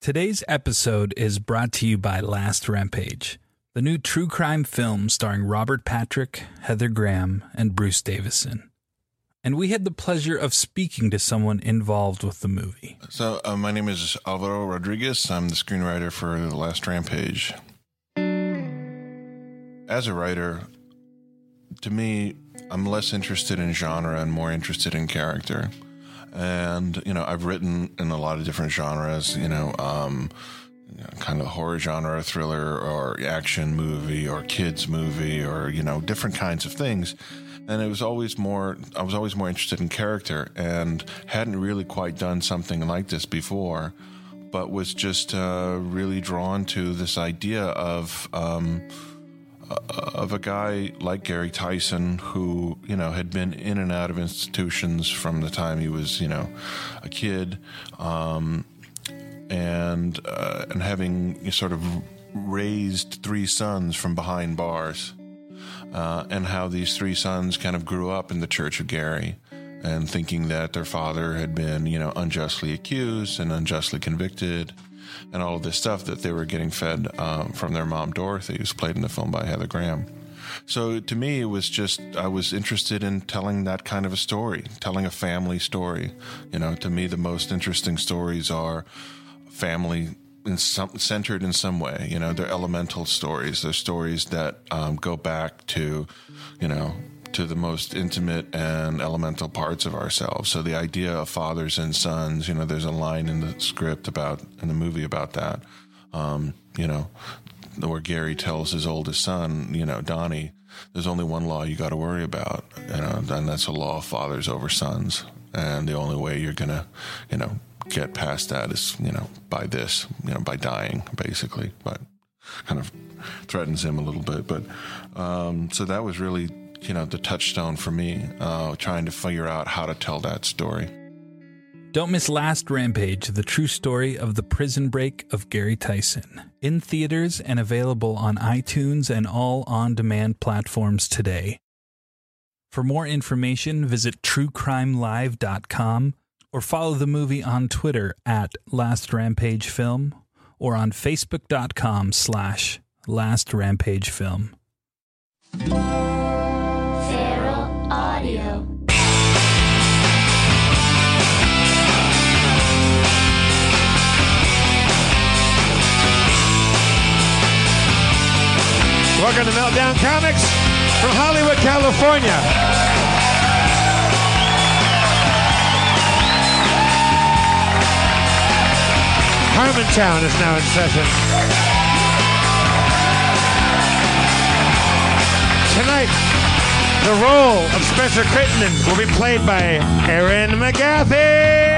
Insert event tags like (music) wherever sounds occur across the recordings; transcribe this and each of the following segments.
Today's episode is brought to you by Last Rampage, the new true crime film starring Robert Patrick, Heather Graham, and Bruce Davison. And we had the pleasure of speaking to someone involved with the movie. So, uh, my name is Alvaro Rodriguez. I'm the screenwriter for The Last Rampage. As a writer, to me, I'm less interested in genre and more interested in character. And, you know, I've written in a lot of different genres, you know, um, you know, kind of horror genre, thriller, or action movie, or kids movie, or, you know, different kinds of things and it was always more i was always more interested in character and hadn't really quite done something like this before but was just uh, really drawn to this idea of um, of a guy like Gary Tison who you know had been in and out of institutions from the time he was you know a kid um, and uh, and having sort of raised three sons from behind bars uh, and how these three sons kind of grew up in the Church of Gary and thinking that their father had been, you know, unjustly accused and unjustly convicted and all of this stuff that they were getting fed um, from their mom, Dorothy, who's played in the film by Heather Graham. So to me, it was just, I was interested in telling that kind of a story, telling a family story. You know, to me, the most interesting stories are family in some, centered in some way. You know, they're elemental stories. They're stories that um, go back to, you know, to the most intimate and elemental parts of ourselves. So the idea of fathers and sons, you know, there's a line in the script about in the movie about that. Um, you know, where Gary tells his oldest son, you know, Donnie, there's only one law you got to worry about, you know, and that's a law of fathers over sons. And the only way you're gonna, you know, get past that is, you know, by this, you know, by dying, basically. But kind of threatens him a little bit. But um, so that was really, you know, the touchstone for me, uh, trying to figure out how to tell that story. Don't miss Last Rampage, the true story of the prison break of Gary Tison. In theaters and available on iTunes and all on demand platforms today. For more information, visit truecrimelive.com or follow the movie on Twitter at Last Rampage Film or on Facebook.com slash Last Rampage Film. Audio. Welcome to Meltdown Comics from Hollywood, California. Harmontown is now in session. Tonight, the role of Spencer Crittenden will be played by Erin McGathy.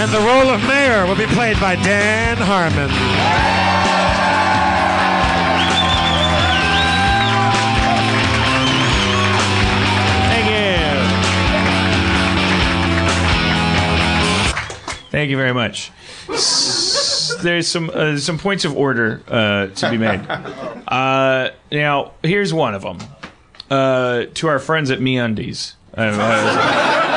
And the role of mayor will be played by Dan Harmon. Thank you very much. There's some uh, some points of order uh, to be made. (laughs) Uh, now, here's one of them. Uh, to our friends at MeUndies, uh, uh,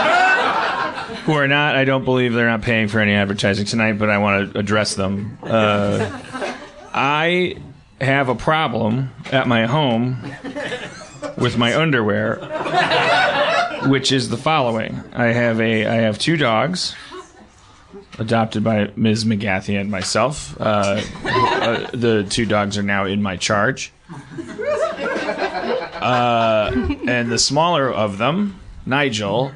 who are not, I don't believe they're not paying for any advertising tonight, but I want to address them. Uh, I have a problem at my home with my underwear which is the following. I have a I have two dogs adopted by Ms. McGathy and myself. Uh, uh, the two dogs are now in my charge. (laughs) Uh, and the smaller of them, Nigel,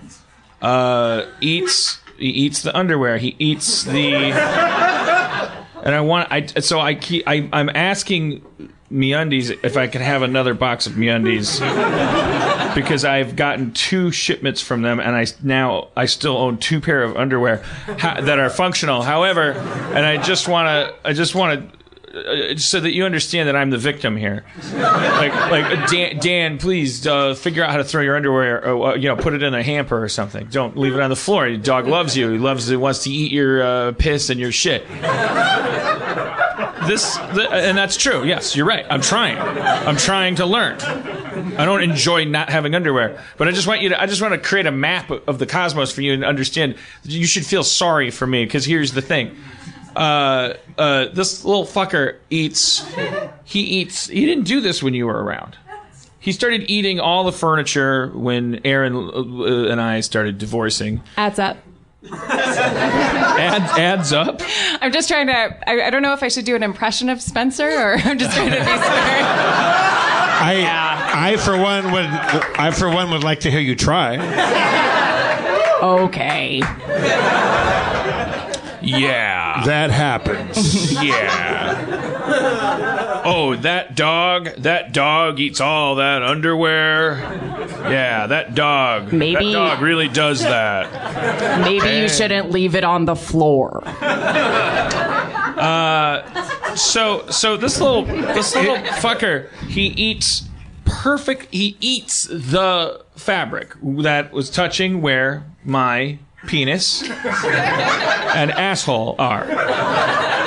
uh, eats he eats the underwear. He eats the and I want I so I keep I I'm asking MeUndies if I could have another box of MeUndies because I've gotten two shipments from them, and I now I still own two pair of underwear ha- that are functional. However, and I just want to I just want to. Uh, so that you understand that I'm the victim here, like, like uh, Dan, Dan please uh, figure out how to throw your underwear, or, uh, you know, put it in a hamper or something. Don't leave it on the floor. Your dog loves you. He loves, he wants to eat your uh, piss and your shit this th- and that's true yes you're right i'm trying i'm trying to learn i don't enjoy not having underwear but i just want you to i just want to create a map of the cosmos for you and understand you should feel sorry for me because here's the thing uh, uh, this little fucker eats he eats he didn't do this when you were around he started eating all the furniture when Erin uh, and i started divorcing Adds up. adds adds up I'm just trying to. I, I don't know if I should do an impression of Spencer or (laughs) I'm just trying to be smart. I, I for one would, I for one would like to hear you try. Okay. yeah That happens. (laughs) Yeah. Oh, that dog, that dog eats all that underwear. Yeah, that dog. Maybe- That dog really does that. Maybe you shouldn't leave it on the floor. Uh, So, so this little, this little (laughs) fucker, he eats perfect, he eats the fabric that was touching where my penis and asshole are.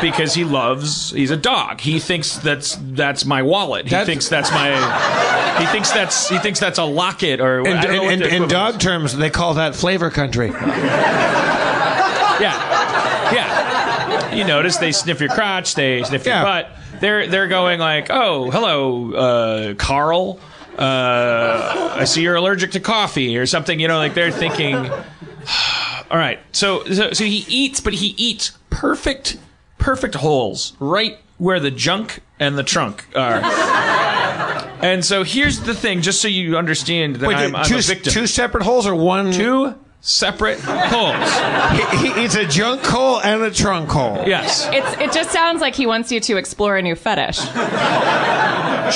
Because he loves, he's a dog. He thinks that's that's my wallet. He That's- thinks that's my. He thinks that's he thinks that's a locket or In, I don't know what in, in, in dog terms, they call that flavor country. Yeah, yeah. You notice they sniff your crotch, they sniff your Yeah. butt. They're they're going like, oh, hello, uh, Carl. Uh, I see you're allergic to coffee or something. You know, like they're thinking. (sighs) All right, so, so so he eats, but he eats perfect, perfect holes right where the junk and the trunk are. And so here's the thing, just so you understand that I'm, I'm two, a victim. two separate holes or one? Two separate holes. He, he eats a junk hole and a trunk hole. Yes. It's, it just sounds like he wants you to explore a new fetish.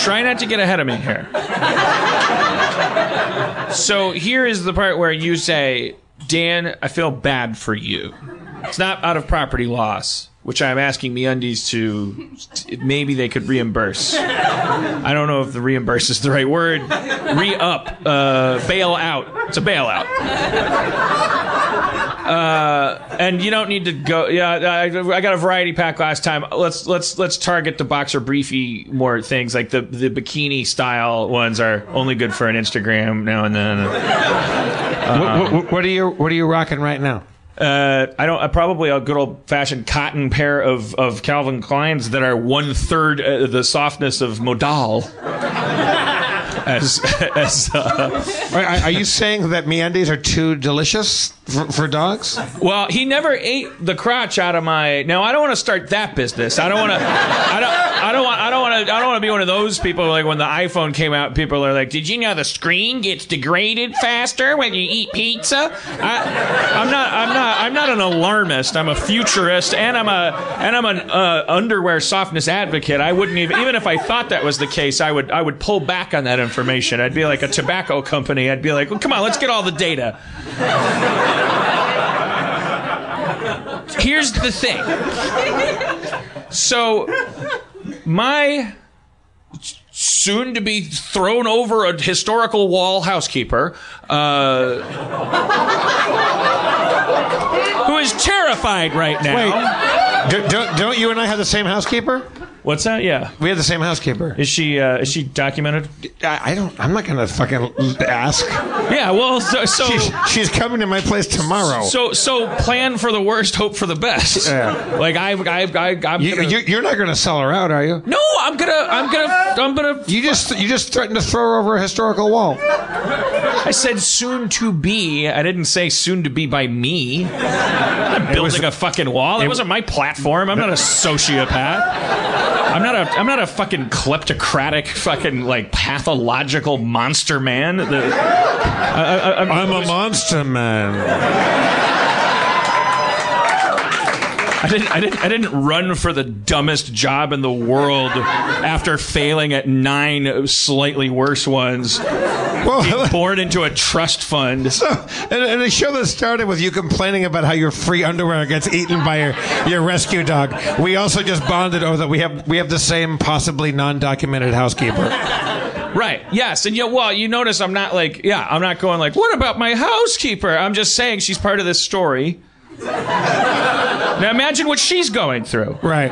Try not to get ahead of me here. So here is the part where you say, Dan, I feel bad for you. It's not out of property loss, which I'm asking MeUndies to maybe they could reimburse. I don't know if the reimburse is the right word. Re up, uh, bail out. It's a bailout. Uh, and you don't need to go. Yeah, I, I got a variety pack last time. Let's let's let's target the boxer briefy more things like the the bikini style ones are only good for an Instagram now and then. What, what, what are you What are you rocking right now? Uh, I don't. Uh, probably a good old fashioned cotton pair of, of Calvin Kleins that are one third uh, the softness of modal. (laughs) as as uh, Are, are you saying that MeUndies are too delicious for, for dogs? well he never ate the crotch out of my now I don't want to start that business. I don't want to I don't I don't want I don't want to I don't want to be one of those people like when the iPhone came out people are like did you know the screen gets degraded faster when you eat pizza? I, I'm not I'm not I'm not an alarmist. I'm a futurist and I'm a and I'm an uh, underwear softness advocate. I wouldn't even even if I thought that was the case I would I would pull back on that information I'd be like a tobacco company I'd be like well, come on let's get all the data here's the thing. So, my soon to be thrown over a historical wall housekeeper, uh, who is terrified right now. Wait, do, don't, don't you and I have the same housekeeper? What's that? Yeah. We have the same housekeeper. Is she uh, is she documented? I, I don't. I'm not gonna fucking ask. Yeah. Well, so so She's, she's coming to my place tomorrow. so, so plan for the worst, hope for the best. Yeah. Like I I I I'm you, gonna, you, you're not gonna sell her out, are you? no, I'm gonna I'm gonna I'm gonna You just you just threatened to throw her over a historical wall. I said soon to be. I didn't say soon to be by me. I'm building a fucking wall. That wasn't my platform. I'm not a sociopath. I'm not a I'm not a fucking kleptocratic fucking like pathological monster man. The, I, I'm a monster man. I didn't I didn't I didn't run for the dumbest job in the world after failing at nine slightly worse ones. Well, (laughs) Born into a trust fund. and, and a show that started with you complaining about how your free underwear gets eaten by your, your rescue dog. We also just bonded over that we have we have the same possibly non-documented housekeeper. Right. Yes. And you well, you notice I'm not like, yeah, I'm not going like, what about my housekeeper? I'm just saying she's part of this story. now imagine what she's going through. Right.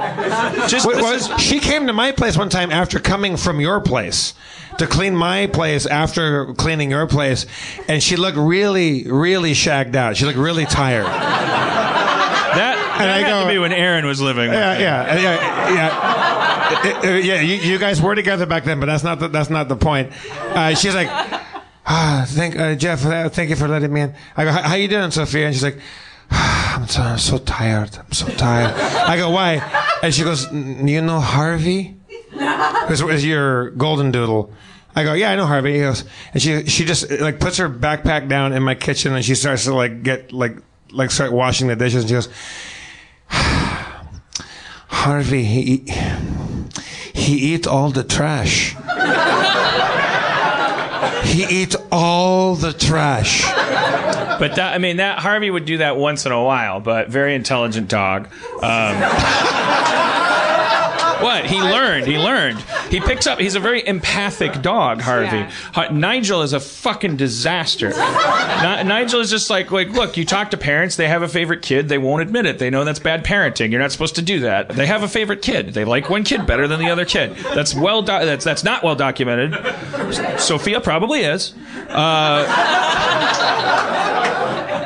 Just Wait, well, is- she came to my place one time after coming from your place to clean my place after cleaning your place, and she looked really, really shagged out. She looked really tired. that, that I had go- to be when Erin was living. with Yeah, yeah, yeah, yeah. Uh, uh, yeah, you, you guys were together back then, but that's not the, that's not the point. Uh, she's like, ah, thank uh, Jeff, uh, thank you for letting me in. I go, how, how you doing, Sophia? And she's like, I'm so, I'm so tired. I'm so tired. I go, why? And she goes, "N- you know Harvey? This is your golden doodle. I go, yeah, I know Harvey. He goes, and she she just like puts her backpack down in my kitchen and she starts to like get like like start washing the dishes and she goes, (sighs) Harvey, he he eat all the trash. (laughs) he eat all the trash. But that, I mean, that Harvey would do that once in a while, but very intelligent dog. Um, (laughs) what? He learned. He learned. He picks up. He's a very empathic dog, Harvey. Yeah. Ha- Nigel is a fucking disaster. (laughs) Ni- Nigel is just like, like, look, you talk to parents, they have a favorite kid, they won't admit it. They know that's bad parenting. You're not supposed to do that. They have a favorite kid. They like one kid better than the other kid. That's well. Do- that's that's not well documented. Sophia probably is.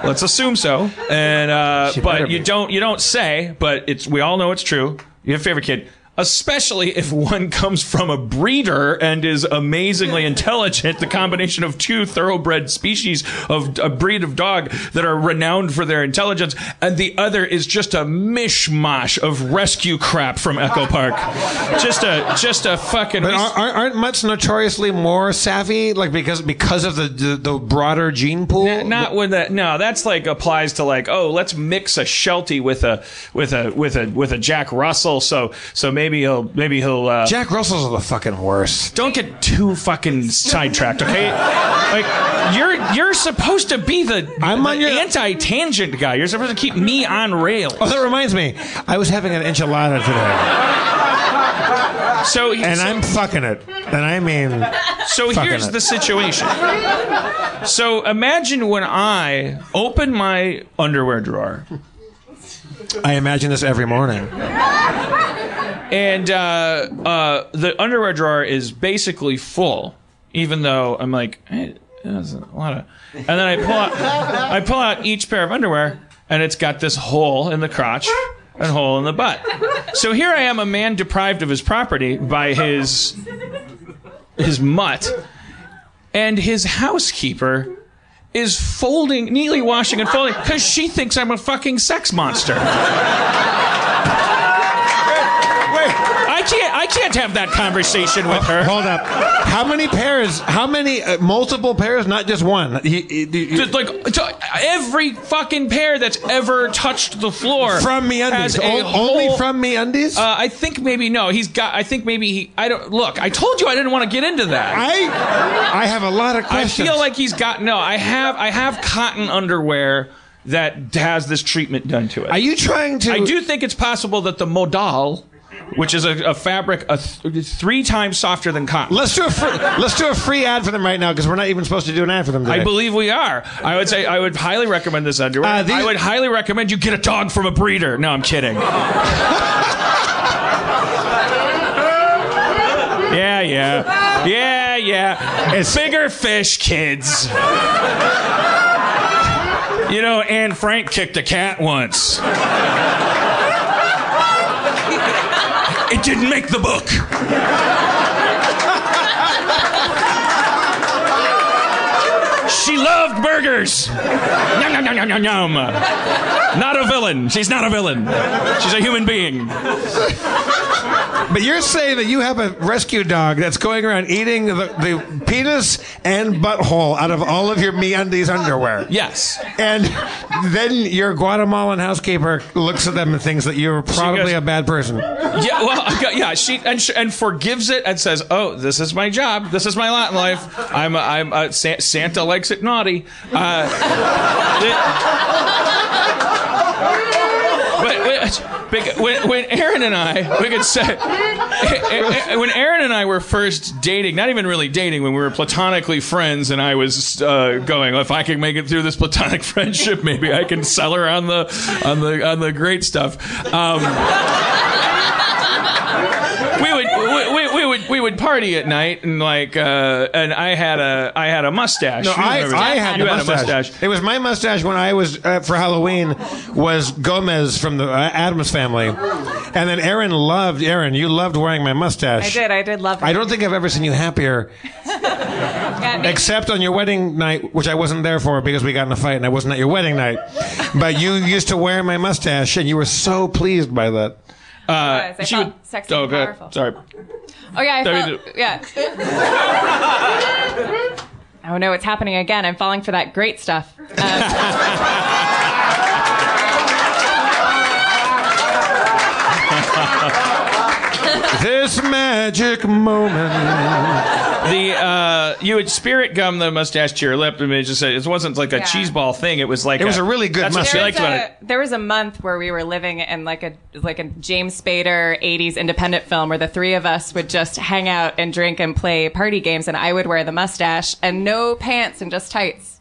Let's assume so. And uh, but you be. don't you don't say, but it's we all know it's true. You have a favorite kid. Especially if one comes from a breeder and is amazingly intelligent, the combination of two thoroughbred species of a breed of dog that are renowned for their intelligence, and the other is just a mishmash of rescue crap from Echo (laughs) Park. Just a just a fucking. But aren't, aren't- aren't mutts notoriously more savvy, like because because of the the, the broader gene pool? N- Not when that. No, that's like applies to like, oh, let's mix a Sheltie with a with a with a with a Jack Russell. So so maybe he'll maybe he'll. Uh, Jack Russells are the fucking worst. don't get too fucking sidetracked, okay? Like you're you're supposed to be the, I'm the your- anti-tangent guy. You're supposed to keep me on rails. Oh, that reminds me. I was having an enchilada today, So and so, I'm fucking it. And I mean, So here's it. the situation. So imagine when I open my underwear drawer. I imagine this every morning. And uh, uh, the underwear drawer is basically full, even though I'm like, hey, that's a lot of. And then I pull out, I pull out each pair of underwear, and it's got this hole in the crotch and hole in the butt. So here I am, a man deprived of his property by his his mutt. and his housekeeper is folding, neatly washing and folding because she thinks I'm a fucking sex monster. I can't. Have that conversation with her. Hold up. How many pairs? How many? Uh, multiple pairs, not just one. He- he- he- Just like to- every fucking pair that's ever touched the floor from me has undies. a only whole- from me undies. Uh, I think maybe no. He's got. I think maybe he. I don't look. I told you I didn't want to get into that. I I have a lot of questions. I questions. feel like he's got no. I have. I have cotton underwear that has this treatment done to it. Are you trying to? I do think it's possible that the modal, which is a, a fabric a th- three times softer than cotton. Let's do a free, let's do a free ad for them right now because we're not even supposed to do an ad for them today. I believe we are. I would say I would highly recommend this underwear. Uh, these- I would highly recommend you get a dog from a breeder. No, I'm kidding. (laughs) yeah, yeah, yeah, yeah. It's bigger fish, kids. You know, Anne Frank kicked a cat once. It didn't make the book. She loved burgers. Yum, yum, yum, yum, yum, yum. Not a villain. She's not a villain. She's a human being. But you're saying that you have a rescue dog that's going around eating the, the penis and butthole out of all of your MeUndies underwear. Yes. And then your Guatemalan housekeeper looks at them and thinks that you're probably goes- a bad person. Yeah. Well. (laughs) Yeah. She and sh and forgives it and says, "Oh, this is my job. This is my lot in life. I'm. I'm. Uh, Sa- Santa likes it naughty." Uh, (laughs) But when, when, Erin and I, we could say, when Erin and I were first dating, not even really dating, when we were platonically friends, and I was uh, going, if I can make it through this platonic (laughs) friendship, maybe I can sell her on the on the on the great stuff. Um, we would we, we, we would party at night and like uh, and I had a I had a mustache. No, You I, remember I that. had you a had mustache. a mustache. It was my mustache when I was uh, for Halloween was Gomez from the uh, Addams family, and then Erin loved Erin. You loved wearing my mustache. I did. I did love it. I don't think I've ever seen you happier, (laughs) Yeah, me- except on your wedding night, which I wasn't there for because we got in a fight and I wasn't at your wedding night. But you used to wear my mustache, and you were so pleased by that. Uh, I she felt would- sexy oh, and good. powerful. Sorry. Oh yeah, I felt, yeah. (laughs) oh no, it's happening again. I'm falling for that great stuff. Um, (laughs) This magic moment. The uh, you would spirit gum the mustache to your lip, and it just it wasn't like a Yeah. cheese ball thing. It was like It was a really good That's what she mustache. liked there, was about it. a, there was a month where we were living in like a like a James Spader 80s independent film where the three of us would just hang out and drink and play party games and I would wear the mustache and no pants and just tights.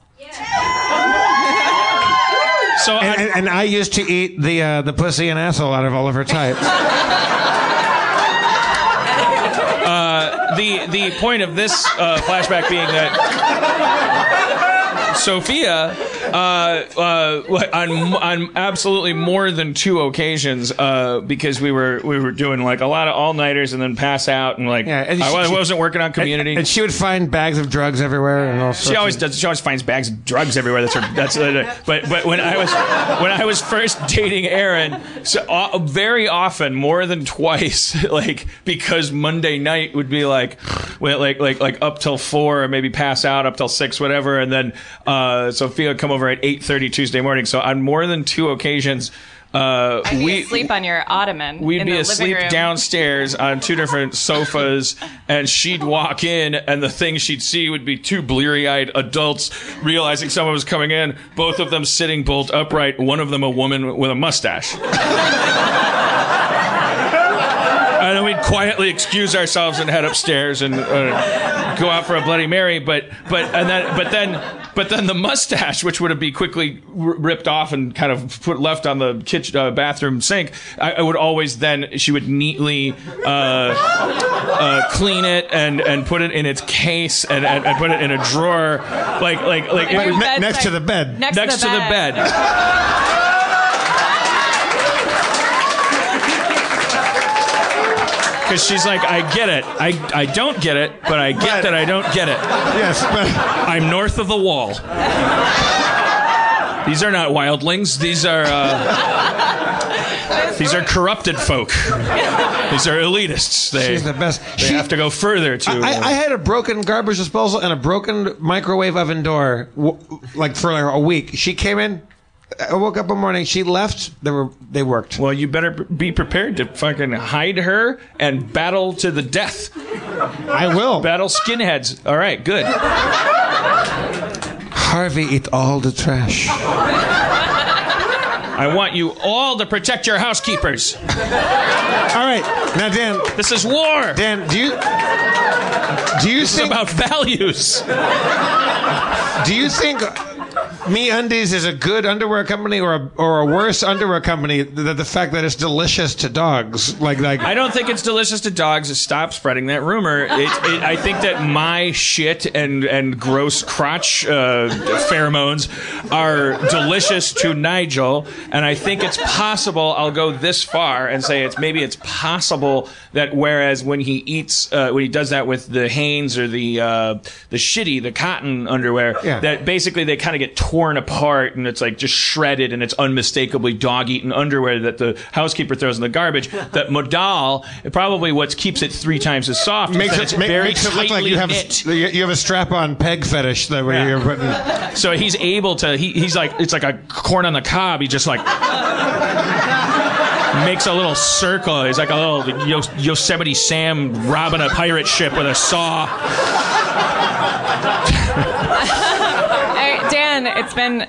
So And, I- and, and I used to eat the uh, the pussy and asshole out of all of (laughs) her types. The the point of this uh, flashback being that Sophia, uh, uh, on on absolutely more than two occasions, uh, because we were we were doing like a lot of all nighters and then pass out and like Yeah, and I she- wa- wasn't working on Community. And she would find bags of drugs everywhere and all sorts She always of- does. She always finds bags of drugs everywhere. That's her. That's. But but when I was when I was first dating Erin, so uh, very often, more than twice, (laughs) like because Monday night would be like, well, like like like up till four, or maybe pass out up till six, whatever, and then uh, Sophia would come over at eight thirty Tuesday morning. So on more than two occasions. Uh, I'd be we asleep on your ottoman. We'd in be the asleep room. downstairs on two different sofas, and she'd walk in, and the thing she'd see would be two bleary eyed adults realizing someone was coming in, both of them sitting bolt upright, one of them a woman with a mustache. And then we'd quietly excuse ourselves and head upstairs and uh, go out for a Bloody Mary. But but and then but then but then the mustache, which would have be quickly r- ripped off and kind of put left on the kitchen uh, bathroom sink, I, I would always then she would neatly uh, uh, clean it and and put it in its case and, and, and put it in a drawer, like like like it By would, your Ne- next to the bed. Next, next to the bed. Because she's like, I get it. I, I don't get it, but I get But- that I don't get it. Yes, but I'm north of the wall. These are not wildlings. These are uh, these are corrupted folk. These are elitists. They, she's the best. they She- have to go further to. I, uh, I had a broken garbage disposal and a broken microwave oven door, like for like a week. She came in. I woke up one morning. She left. They were they worked. well, you better be prepared to fucking hide her and battle to the death. I will. Battle skinheads. All right, good. Harvey eat all the trash. I want you all to protect your housekeepers. All right, now Dan, This is war. Dan, do you do you It's think about values. do you think MeUndies is a good underwear company or a, or a worse underwear company? The, the fact that it's delicious to dogs, like like I don't think it's delicious to dogs. Stop spreading that rumor. It, it, I think that my shit and and gross crotch uh, pheromones are delicious to Nigel, and I think it's possible. I'll go this far and say it's maybe it's possible that whereas when he eats uh, when he does that with the Hanes or the uh, the shitty the cotton underwear, Yeah. that basically they kind of get torn apart and it's like just shredded and it's unmistakably dog eaten underwear that the housekeeper throws in the garbage. (laughs) that modal probably what keeps it three times as soft. makes it, it's make- very makes it look like tightly you have knit. a, you have a strap-on peg fetish that way Yeah. you're putting. So he's able to. He, he's like it's like a corn on the cob. He just like makes a little circle. He's like a little Yo- Yosemite Sam robbing a pirate ship with a saw. (laughs) Dan, it's been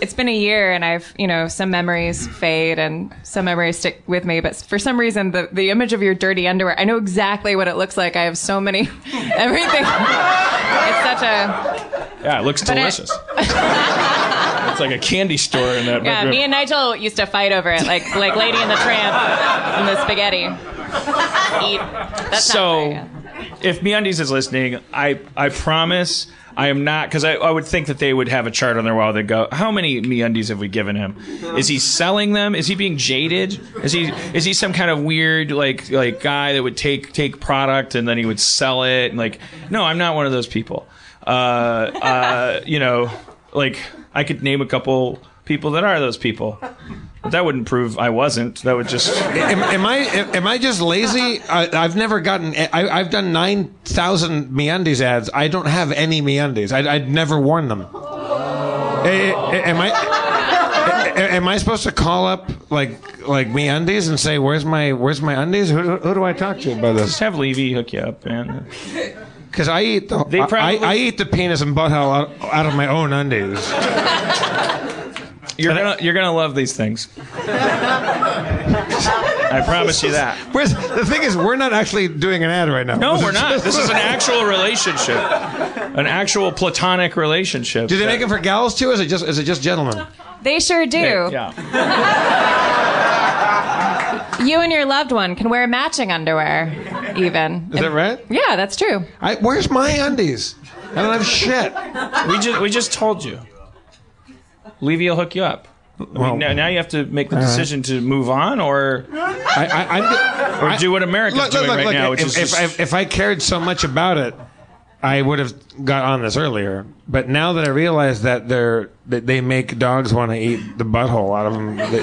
it's been a year, and I've you know some memories fade and some memories stick with me. But for some reason, the the image of your dirty underwear, I know exactly what it looks like. I have so many (laughs) everything. It's such a Yeah, it looks But it- delicious. it's like a candy store in that. yeah. Me and Nigel used to fight over it, like like Lady and the Tramp and the spaghetti. Eat. That's so not very good. if MeUndies is listening, I I promise I am not because I, I would think that they would have a chart on their wall that go, how many MeUndies have we given him? Is he selling them? Is he being jaded? Is he is he some kind of weird like like guy that would take take product and then he would sell it? And like, no, I'm not one of those people. Uh, uh, you know, like I could name a couple people that are those people. But that wouldn't prove I wasn't. That would just am, am I am I just lazy? I, I've never gotten. I, I've done nine thousand MeUndies ads. I don't have any MeUndies. I, I'd never worn them. Eh, eh, eh Am I? Eh, am I supposed to call up like like MeUndies and say where's my where's my undies? Who, who do I talk to about this? just have Levy hook you up, man. Because I eat the They probably- I, I eat the penis and butthole out, out of my own undies. You're gonna you're gonna love these things. I promise you that. Where's, the thing is, we're not actually doing an ad right now. No, we're not. This is an (laughs) actual relationship, an actual platonic relationship. Do they make them for gals too? Or is it just is it just gentlemen? They sure do. Yeah. (laughs) You and your loved one can wear matching underwear, even. Is that right? Yeah, that's true. I, where's my undies? I don't have shit. We just we just told you. Levy will hook you up. I mean, Well- now, now you have to make the decision to move on or I, I, I'm, or do what America's look, doing look, right look, now, which if, is if, just, if, if I cared so much about it, I would have got on this earlier. But now that I realize that they're that they make dogs want to eat the butthole out of them, they,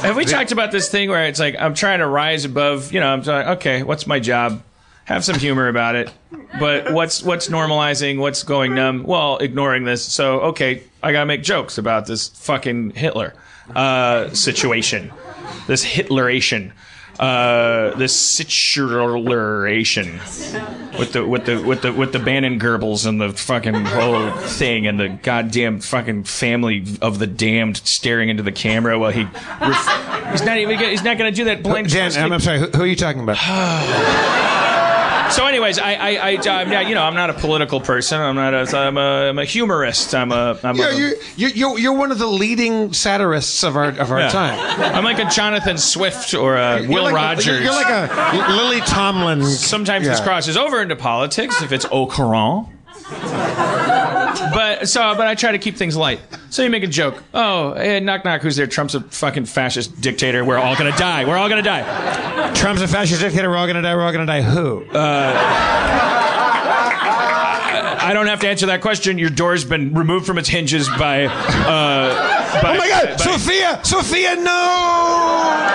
Have we talked about this thing where it's like I'm trying to rise above? You know, I'm like, okay, what's my job? Have some humor about it. But what's what's normalizing? What's going numb? Well, ignoring this. So okay, I gotta make jokes about this fucking Hitler uh, situation, this Hitleration, uh, this situation with the with the with the with the Bannon Goebbels and the fucking whole thing and the goddamn fucking family of the damned staring into the camera while he ref- he's not even gonna- he's not going to do that blind. Dan, I'm, I'm sorry. Who, who are you talking about? (sighs) (sighs) (sighs) So, anyways, I, I, I, uh, I'm not, you know, I'm not a political person. I'm not a, I'm a, I'm a humorist. I'm a, I'm Yeah, a, you, you, you're, you're one of the leading satirists of our of our yeah. time. I'm like a Jonathan Swift or a You're Will like a- Rogers. you're like a Lily Tomlin. Sometimes this crosses over into politics if it's au courant. But so, but I try to keep things light. So you make a joke. Oh, hey, knock knock. Who's there? Trump's a fucking fascist dictator. We're all gonna die. We're all gonna die. Trump's a fascist dictator. We're all gonna die. We're all gonna die. Who? I don't have to answer that question. Your door's been removed from its hinges by. Uh, by oh my God, by- Sophia! Sophia, no!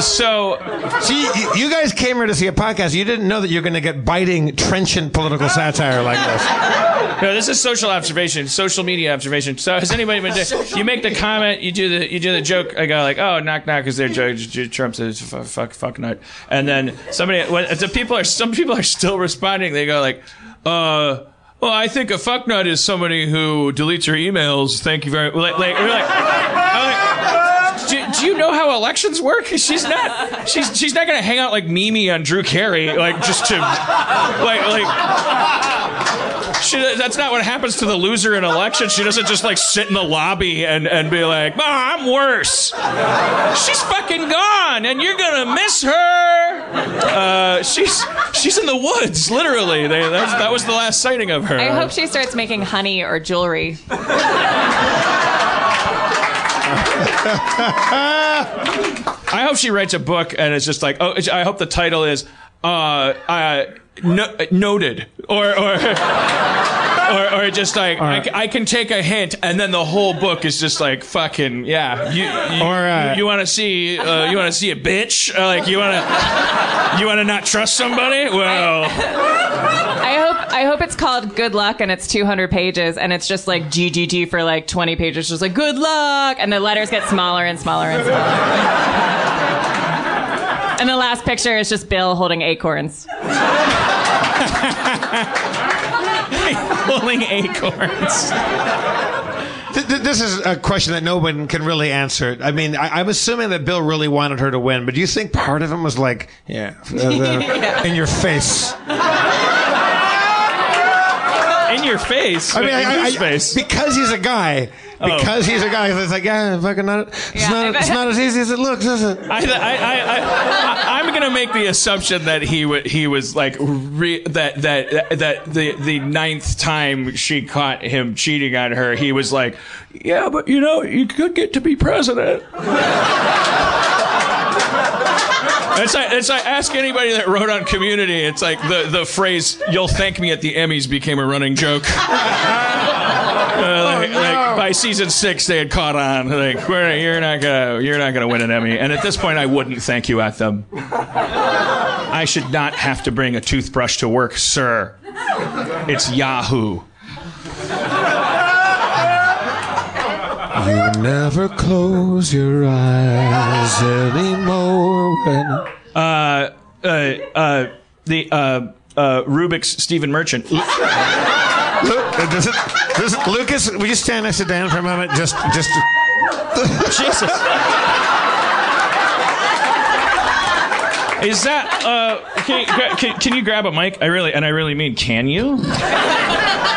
So See, you, guys came here to see a podcast. You didn't know that you're going to get biting, trenchant political satire like this. No, this is social observation, social media observation. So has anybody been? you make the comment, you do the you do the joke. I go like, oh, knock knock, is there Judge Trump's a fuck fuck fuck nut, and then somebody when the people are some people are still responding. They go like, uh. Well, I think a fuck nut is somebody who deletes your emails. Thank you very like like, we're like, I'm like do, do know how elections work? She's not. She's she's not gonna hang out like Mimi on Drew Carey, like just to like like. She, that's not what happens to the loser in elections. She doesn't just like sit in the lobby and, and be like, "Oh, I'm worse. She's fucking gone, and you're gonna miss her. Uh, she's she's in the woods, literally. They, that was the last sighting of her. I hope she starts making honey or jewelry. I hope she writes a book and it's just like, oh, I hope the title is uh, uh, no, noted or or. (laughs) Or, or just like I can take a hint, and then the whole book is just like fucking yeah. You you, Or, uh, you, want to see uh, you want to see a bitch? Like you want to you want to not trust somebody? Well, I hope I hope it's called Good Luck and it's 200 pages and it's just like GGG for like 20 pages, just like Good Luck, and the letters get smaller and smaller and smaller. (laughs) and the last picture is just Bill holding acorns. (laughs) pulling acorns. Th- th- this is a question that no one can really answer. I mean, I- I'm assuming that Bill really wanted her to win, but do you think part of him was like, yeah, uh, (laughs) the- in your face? In your face. I mean, in I, whose I- face. because he's a guy. Oh. Because he's a guy, it's like, yeah, fucking not. It's Yeah, not. I- It's not as easy as it looks, is it? I, I, I, I, I'm gonna make the assumption that he wa he was like re, that that that the the ninth time she caught him cheating on her, he was like, yeah, but you know, you could get to be president. (laughs) It's like, it's like ask anybody that wrote on Community. It's like the, the phrase "You'll thank me at the Emmys" became a running joke. (laughs) Uh, like, like, by season six, they had caught on. Like, "We're- you're not gonna, you're not gonna win an Emmy. And at this point, I wouldn't thank you at them. I should not have to bring a toothbrush to work, sir. It's Yahoo. You never close your eyes anymore when. Uh, uh, uh, the uh, uh, Rubik's Stephen Merchant. Look, does it, does it, Lucas, will you stand next to Dan for a moment? Just, just. Jesus. Is that uh? Can, can, can you grab a mic? I really and I really mean, can you?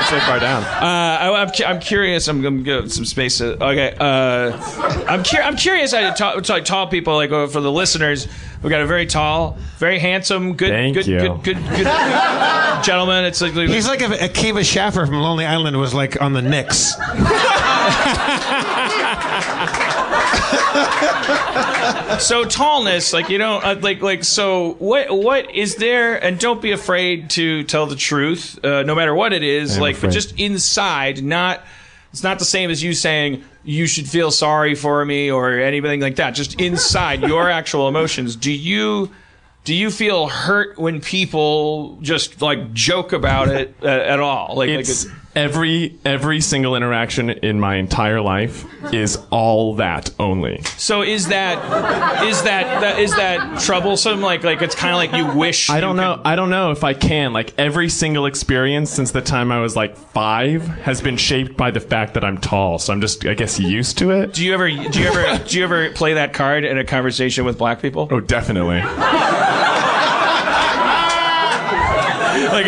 So far down. Uh, I, I'm, cu- I'm curious. I'm gonna give some space. To, okay. Uh, I'm cur- I'm curious. I talk to like tall people. Like uh, for the listeners, we got a very tall, very handsome, good, Thank good, you. good, good, good (laughs) gentleman. It's like He's like if Akiva Schaffer from Lonely Island was like on the Knicks. (laughs) (laughs) so tallness like you don't uh, like like so what what is there and don't be afraid to tell the truth uh, no matter what it is I'm like but just inside not it's not the same as you saying you should feel sorry for me or anything like that. Just inside your (laughs) actual emotions. Do you do you feel hurt when people just like joke about it uh, at all? Like, like It's it- every every single interaction in my entire life is all that only. so is that is that, that is that troublesome like like it's kind of like you wish I don't you know. could- I don't know if I can. Like every single experience since the time I was like five has been shaped by the fact that I'm tall. So I'm just, I guess, used to it. Do you ever do you ever do you ever play that card in a conversation with black people? Oh, definitely. (laughs)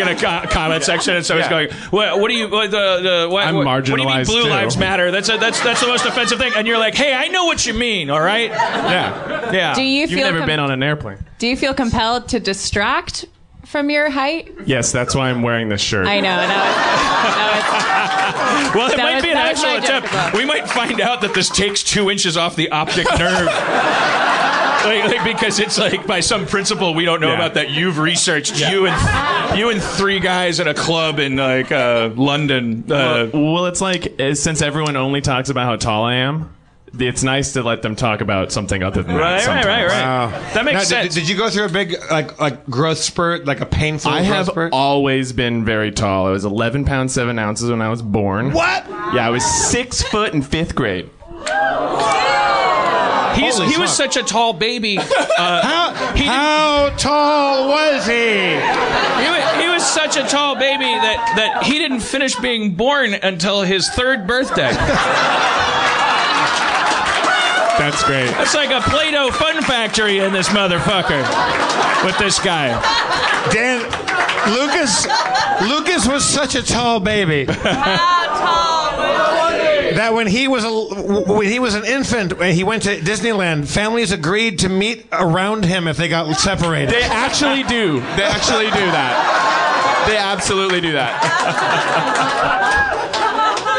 Like in a co- comment section, and someone's Yeah. going, "What? What do you? What, the the what? I'm what, what do you mean marginalized, Blue too. lives matter? That's a, that's that's the most offensive thing." And you're like, "Hey, I know what you mean. All right? Yeah. Yeah. Do you You've feel never com- been on an airplane. Do you feel compelled to distract from your height? Yes, that's why I'm wearing this shirt. I know. That was, (laughs) Well, it That might was- be an that was actual my attempt. as well. We might find out that this takes two inches off the optic (laughs) nerve. Like, like, because it's like by some principle we don't know Yeah. about that you've researched you and you and three guys at a club in like uh, London. Uh, well, well, it's like uh, since everyone only talks about how tall I am, it's nice to let them talk about something other than right, that. right, right, right. sometimes. That makes Now, sense. did you go through a big like like growth spurt, like a painful I growth have spurt? always been very tall. I was 11 pounds 7 ounces when I was born. what? Yeah, I was six foot in fifth grade. He's, Holy he was such a tall baby. Uh, (laughs) How, He how tall was he? he, was, he was such a tall baby that, that he didn't finish being born until his third birthday. That's great. It's like a Play-Doh fun factory in this motherfucker with this guy. Dan, Lucas, Lucas was such a tall baby that when he was a, when he was an infant, when he went to Disneyland, families agreed to meet around him if they got separated. They actually do. They actually do that. They absolutely do that.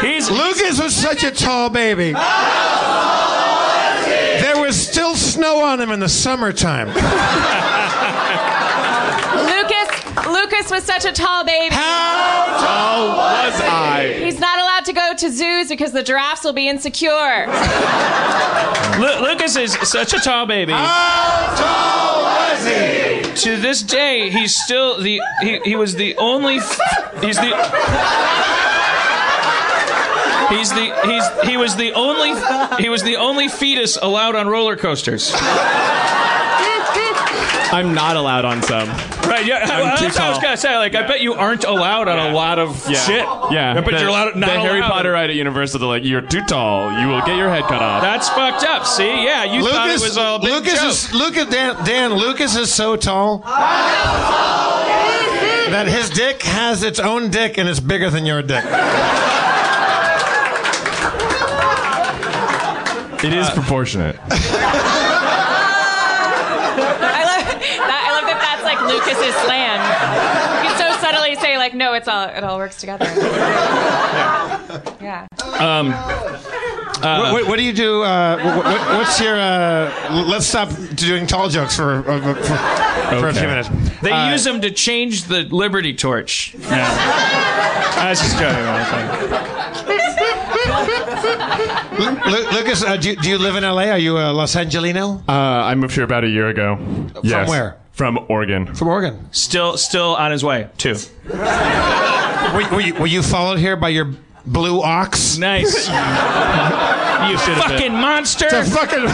(laughs) He's Lucas was such a tall baby. There was still snow on him in the summertime. (laughs) Lucas. Lucas was such a tall baby. How How to zoos because the giraffes will be insecure. Lu- Lucas is such a tall baby. How tall was he? To this day, he's still the he, he was the only f- he's the he's the he's he was the only he was the only fetus allowed on roller coasters. I'm not allowed on some. Right? Yeah, well, too that's what I was tall. gonna say. Like, I bet you aren't allowed on a lot of Yeah. shit. Yeah. I bet the, you're allowed. Not the Harry allowed. Potter ride at Universal, they're like, you're too tall. You will get your head cut off. That's fucked up. See, yeah, you thought it Lucas, was all a big Lucas joke. is Lucas Dan, Dan. Lucas is so tall that his dick has its own dick and it's bigger than your dick. it is proportionate. (laughs) I love that. I love that. That's like Lucas's. You can so subtly say like, no, it's all it all works together. Yeah. what, what, what do you do? Uh, what, what- what's your? Uh, let's stop doing tall jokes for uh, for, for a few minutes. They Uh, use them to change the Liberty Torch. Yeah. I was just joking. Lu- Lu- Lucas, uh, do, you, do you live in LA? Are you a Los Angelino Uh, I moved here about a year ago. Yes. where? From Oregon. from Oregon? Still, still on his way too. Were, were, you, were you followed here by your blue ox? Nice. (laughs) you should have fucking monster. The fucking.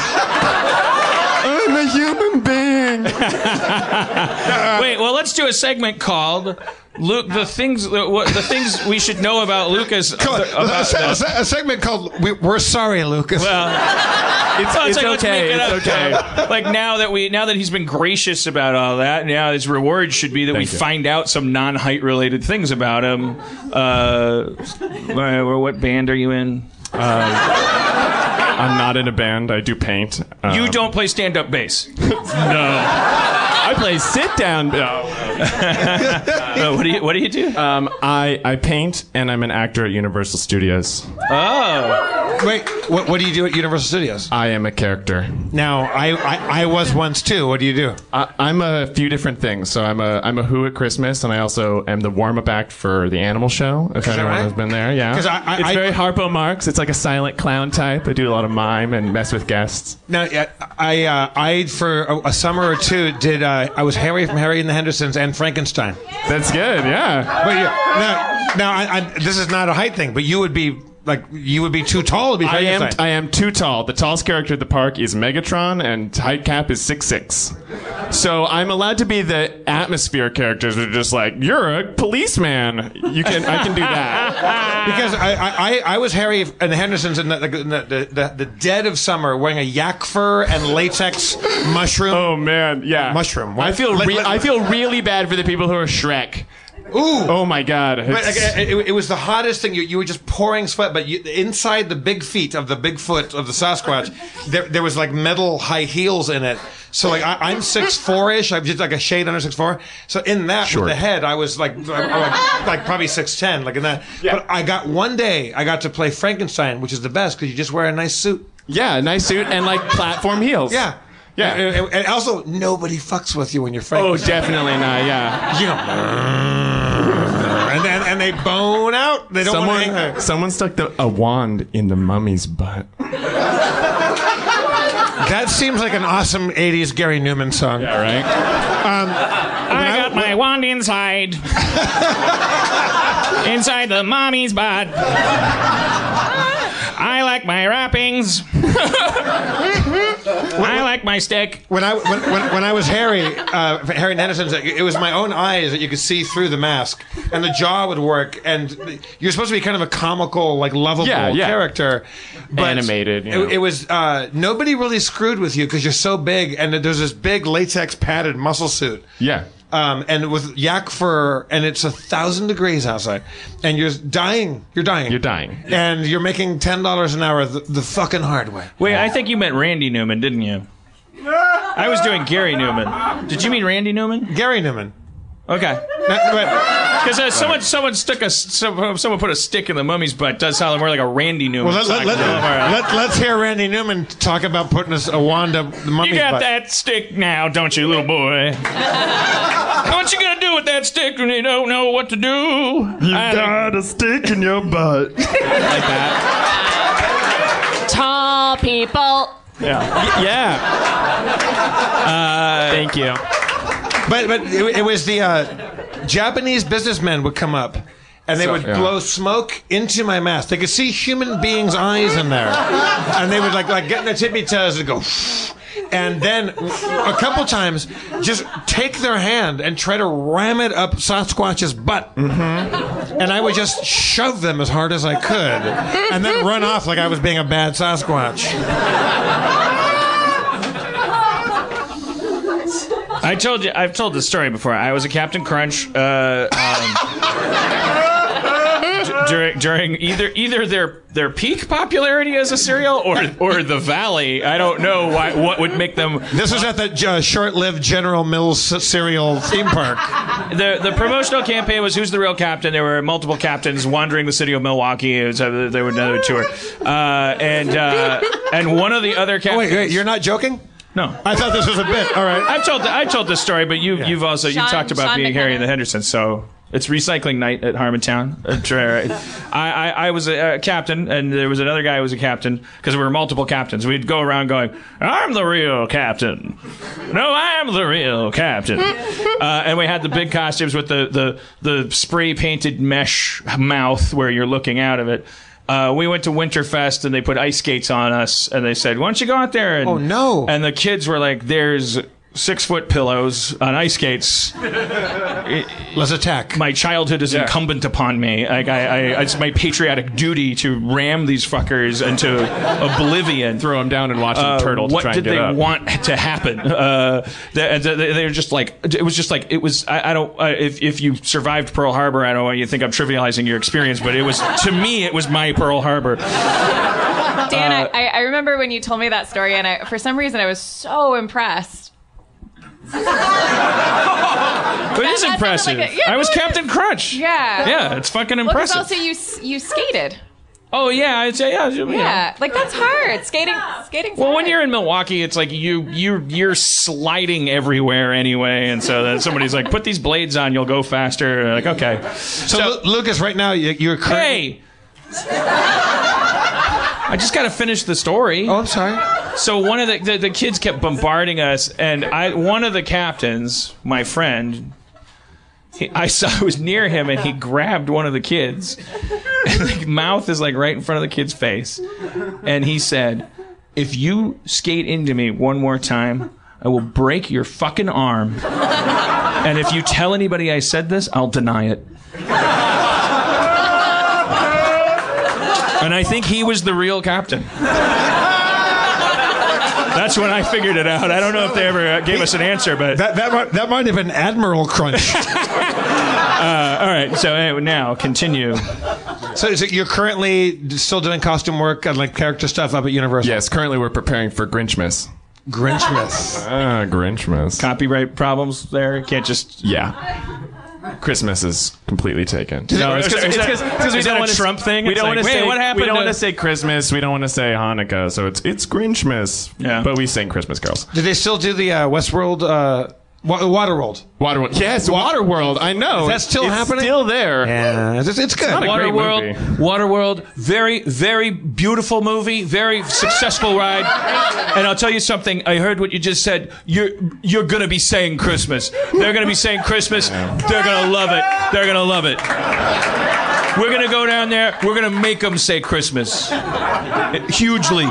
I'm a human being. (laughs) Wait, well, let's do a segment called Luke. The things, the, what, the things we should know about Lucas. (laughs) Call it- about a, se- a a segment called we, "We're Sorry, Lucas." well, (laughs) It's, Oh, it's like, okay. it It's okay. like now that we now that he's been gracious about all that, now his reward should be that we you. find out some non-height related things about him. Uh, (laughs) or what band are you in? I'm not in a band. I do paint. Um, You don't play stand-up bass. (laughs) No. I play sit down. No. Uh, (laughs) what do you What do you do? Um, I, I paint and I'm an actor at Universal Studios. oh, Wait, what, what do you do at Universal Studios? I am a character. Now, I, I I was once too. What do you do? I, I'm a few different things. So I'm a I'm a Who at Christmas, and I also am the warm up act for the Animal Show. If anyone right? has been there, yeah. 'Cause I- I- it's I- very Harpo Marx. It's like a silent clown type. I do a lot of mime and mess with guests. Now, I uh, I for a, a summer or two did uh, I was Harry from Harry and the Hendersons and Frankenstein. That's good. Yeah. But yeah, now now I, I, this is not a height thing, but you would be like you would be too tall to be (laughs) I am I am too tall. The tallest character at the park is Megatron, and height cap is six six. So I'm allowed to be the atmosphere characters are just like you're a policeman. You can I can do that. (laughs) (laughs) because I, I, I- I was Harry and the Hendersons in the, in the, the, the, the dead of summer wearing a yak fur and latex mushroom. Oh man, yeah. Mushroom. I feel re- I feel really bad for the people who are Shrek. Ooh. Oh my god. But like, it, it- it was the hottest thing. You, you were just pouring sweat, but you, inside the big feet of the big foot of the Sasquatch, there, there was like metal high heels in it. So like I, I'm six four ish. I'm just like a shade under six four. So in that Short. with the head, I was like like, like probably six ten, like in that. Yeah. But I got one day I got to play Frankenstein, which is the best because you just wear a nice suit. yeah, a nice suit and like platform heels. Yeah. Yeah. And, and- and also, nobody fucks with you when you're oh, fighting. Oh, definitely not. Yeah. you know. And then and they bone out. They don't want to Someone, stuck the, a wand in the mummy's butt. That seems like an awesome '80s Gary Numan song. Yeah, right. Um, I got my wand inside. (laughs) inside the mommy's butt. I like my wrappings. (laughs) I like my stick. When I when, when, when I was Harry, uh, Harry Anderson's, it was my own eyes that you could see through the mask, and the jaw would work, and you're supposed to be kind of a comical, like lovable Yeah, yeah. character, but Animated, you It, it was uh, nobody really screwed with you because you're so big, and there's this big latex padded muscle suit. Yeah. Um, and with yak fur, and it's a thousand degrees outside, and you're dying. You're dying. You're dying. And you're making ten dollars an hour the, the fucking hard way. Wait, I think you meant Randy Newman, didn't you? (laughs) I was doing Gary Numan. Did you mean Randy Newman? Gary Numan. Okay. Because uh, someone someone stuck a some, someone put a stick in the mummy's butt does sound more like a Randy Newman. Well, let, let, let, let, us hear Randy Newman talk about putting us a wand up the mummy's you got butt. that stick now, don't you, little boy? (laughs) what you gonna do with that stick when you don't know what to do? You got a stick in your butt. (laughs) like that. Tall people. yeah. (laughs) Uh, Thank you. But but it, it was the uh, Japanese businessmen would come up. And they would yeah. blow smoke into my mask. They could see human beings' eyes in there, and they would like like get in their tippy toes and go, (laughs) and then a couple times just take their hand and try to ram it up Sasquatch's butt, Mm-hmm. and I would just shove them as hard as I could, and then run off like I was being a bad Sasquatch. I told you, I've told this story before. I was a Captain Crunch uh, um, (laughs) during during either either their their peak popularity as a cereal or or the Valley. I don't know why what would make them This was at the uh, short-lived General Mills cereal theme park. the the promotional campaign was who's the real captain. There were multiple captains wandering the city of Milwaukee. Was, uh, there were another tour, uh, and uh, and one of the other captains. Wait, wait, you're not joking? No. I thought this was a bit. All right. I've told I told this story, but you you've also you Sean- talked about Sean being Harry and the McKenna. Hendersons, so it's recycling night at Harmontown. Uh, I, I I was a, uh captain, and there was another guy who was a captain because we were multiple captains. We'd go around going, "I'm the real captain." No, I'm the real captain. (laughs) Uh, and we had the big costumes with the the the spray painted mesh mouth where you're looking out of it. Uh, we went to Winterfest and they put ice skates on us and they said, "Why don't you go out there?" And, Oh, no. And the kids were like, "There's six foot pillows on ice skates. Let's attack. My childhood is incumbent upon me. Like I, I, it's my patriotic duty to ram these fuckers into oblivion." Throw them down and watch him Uh, turtle to what try did and get they up. want to happen? Uh, they, they, they were just like it was just like it was. I, I don't. Uh, if if you survived Pearl Harbor, I don't want you to think I'm trivializing your experience, but it was to me it was my Pearl Harbor. Dan, Uh, I, I remember when you told me that story, and I, for some reason I was so impressed. But it is that sounded impressive. like a- yeah, I was Captain Crunch. Yeah. Yeah, it's fucking Well, 'cause impressive. also you s- you skated. oh yeah, I'd say yeah. you know. Yeah, like that's hard. Skating, skating. Well, when you're in Milwaukee, it's like you you you're sliding everywhere anyway, and so then somebody's like, "Put these blades on, you'll go faster." And like, okay. So, Lu- Lucas, right now you- you're currently. Hey. I just got to finish the story. Oh, I'm sorry. So one of the, the the kids kept bombarding us, and I one of the captains, my friend, he, I saw I was near him, and he grabbed one of the kids, (laughs) and the mouth is like right in front of the kid's face, and he said, "If you skate into me one more time, I will break your fucking arm, and if you tell anybody I said this, I'll deny it." And I think he was the real captain. That's when I figured it out. I don't know if they ever uh, gave us an answer, but That that might, that might have been Admiral Crunch. (laughs) uh, all right. So anyway, now continue. so, is it you're currently still doing costume work and like character stuff up at Universal? Yes, currently we're preparing for Grinchmas. Grinchmas. Ah, Grinchmas. Copyright problems there. Can't just. Yeah. Christmas is completely taken. No, it's is that- is that- because we is don't want to Trump thing? We don't like, want to say what happened We don't to- want to say Christmas. We don't want to say Hanukkah. So it's it's Grinchmas. Yeah. But we sing Christmas carols. Do they still do the uh, Westworld, uh, Wa- Waterworld? Waterworld. Yes, Waterworld. I know. Is that still It's happening? Still there. Yeah, it's, it's good. not a great Waterworld, movie. Waterworld, very, very beautiful movie, very successful ride. And I'll tell you something. I heard what you just said. You're you're gonna be saying Christmas. They're gonna be saying Christmas. They're gonna love it. They're gonna love it. We're gonna go down there. We're gonna make them say Christmas hugely.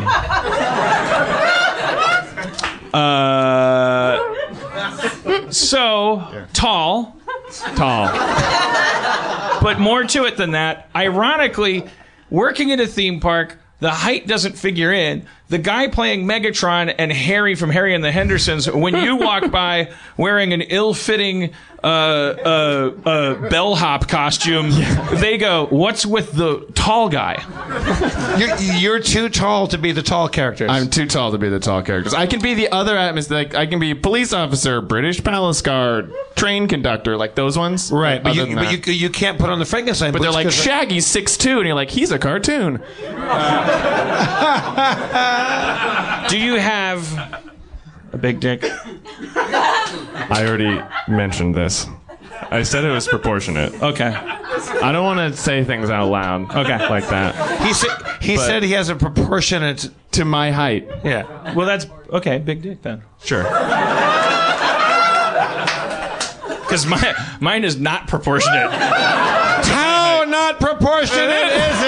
Uh, so tall Tall. but more to it than that. Ironically, working at a theme park, the height doesn't figure in. The guy playing Megatron and Harry from Harry and the Hendersons, when you walk (laughs) by wearing an ill-fitting uh, uh, uh, bellhop costume, they go, "What's with the tall guy?" You're, you're too tall to be the tall characters. I'm too tall to be the tall characters. I can be the other atmosphere. Like I can be police officer, British palace guard, train conductor, like those ones. right, but, you, but you, you can't put on the Frankenstein. But they're like like 'cause- Shaggy's six two, and you're like, he's a cartoon. (laughs) (laughs) Do you have a big dick? I already mentioned this. I said it was proportionate. Okay. I don't want to say things out loud. Okay. Like that. he said he But- said he has a proportionate. To my height. Yeah. Well, that's okay. Big dick then. Sure. Because my mine is not proportionate. How not proportionate is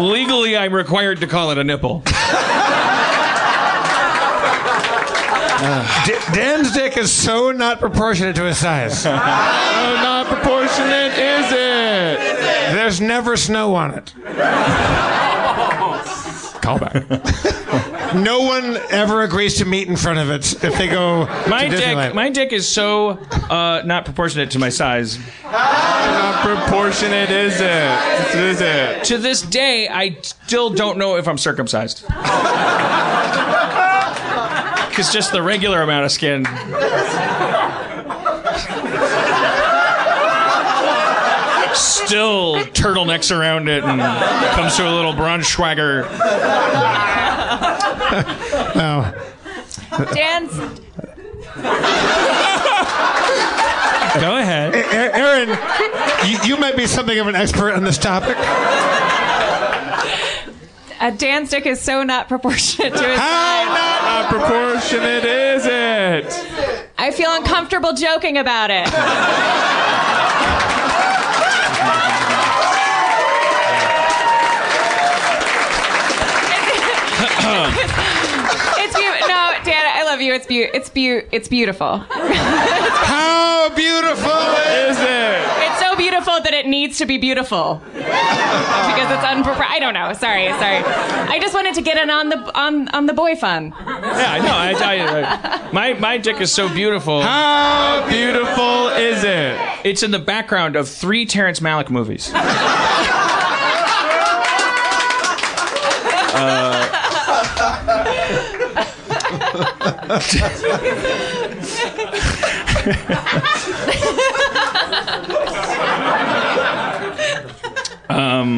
Legally, I'm required to call it a nipple. (laughs) Ah. D- Dan's dick is so not proportionate to his size. (laughs) Oh, not proportionate, is it? There's never snow on it. (laughs) Callback. No one ever agrees to meet in front of it if they go My to dick, Disneyland. my dick is so uh, not proportionate to my size. not proportionate, is it? Is it? To this day, I still don't know if I'm circumcised. (laughs) Because just the regular amount of skin. Still turtlenecks around it and comes to a little Braunschweiger. (laughs) No. Dan's Go ahead. A- Erin, you, you might be something of an expert on this topic. uh, Dan's dick is so not proportionate to his How size. not? Not proportionate, is it? I feel uncomfortable joking about it. (laughs) it's beautiful. No, Dan, I love you. It's beau- It's beau- It's beautiful. How beautiful is Is it? It's so beautiful that it needs to be beautiful because it's unpropor. I don't know. Sorry, sorry. I just wanted to get in on the on on the boy fun. Yeah, I know. I tell you, uh, my my dick is so beautiful. How beautiful is it? It's in the background of three Terrence Malick movies.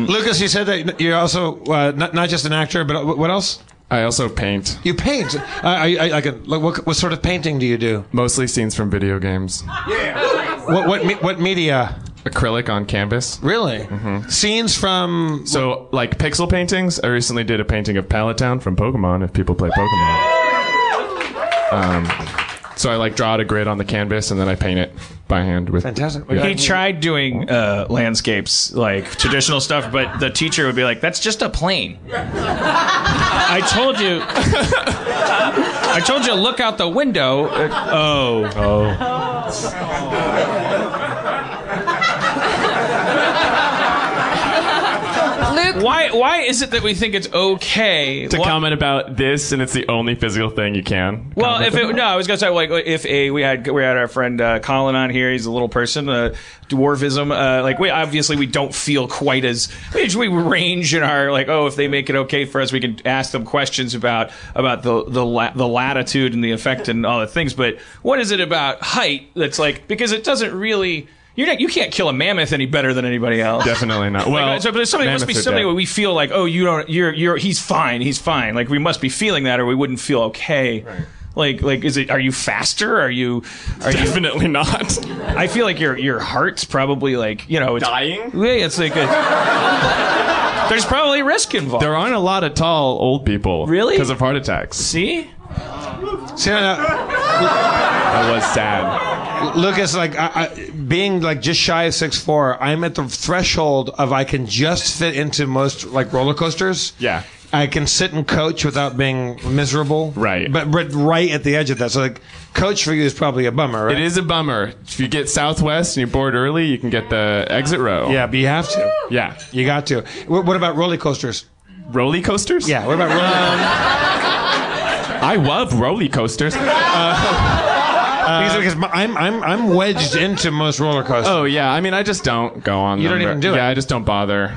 Lucas, you said that you're also uh, not, not just an actor, but uh, what else? I also paint. You paint. Uh, I, I, I can, like, what, what sort of painting do you do? Mostly scenes from video games. Yeah. What what, me, what media? Acrylic on canvas. Really? Scenes from. So, like pixel paintings, I recently did a painting of Pallet Town from Pokemon, if people play Pokemon. Um, so I like draw out a grid on the canvas and then I paint it by hand with. Fantastic. Yeah. He tried doing uh, landscapes, like traditional stuff, but the teacher would be like, "That's just a plane." I told you. I told you, look out the window. Uh, oh, oh. Why? Why is it that we think it's okay to Why- comment about this, and it's the only physical thing you can. Well, if it, no, I was gonna say like if a we had we had our friend uh, Colin on here. He's a little person, uh, dwarfism. Uh, like we obviously we don't feel quite as we, we range in our like oh if they make it okay for us we can ask them questions about about the the la- the latitude and the effect and all the things. But what is it about height that's like because it doesn't really. You're not, you can't kill a mammoth any better than anybody else. definitely not. Well, Like, so, but there's something must be something where we feel like, oh, you don't, you're, you're, he's fine, he's fine. Like we must be feeling that, or we wouldn't feel okay. Right. Like, like, is it? Are you faster? Are you? Are you? Definitely not. I feel like your your heart's probably like you know it's, Dying? Yeah, it's like a, (laughs) there's probably risk involved. There aren't a lot of tall old people. Really? Because of heart attacks. See, See, uh, (laughs) That was sad. Lucas, like I, I, being like just shy of six four, I'm at the threshold of I can just fit into most like roller coasters. Yeah. I can sit and coach without being miserable. Right. But, but right at the edge of that. So like coach for you is probably a bummer, right? It is a bummer. If you get Southwest and you're bored early, you can get the exit row. Yeah, but you have to. Yeah. You got to. What, what about roller coasters? Roller coasters? Yeah. What about roller? coasters? (laughs) I love roller coasters. (laughs) Uh, because, uh, because my- I'm I'm I'm wedged into most roller coasters. Oh yeah, I mean, I just don't go on. You them don't even ver- do it. Yeah, I just don't bother.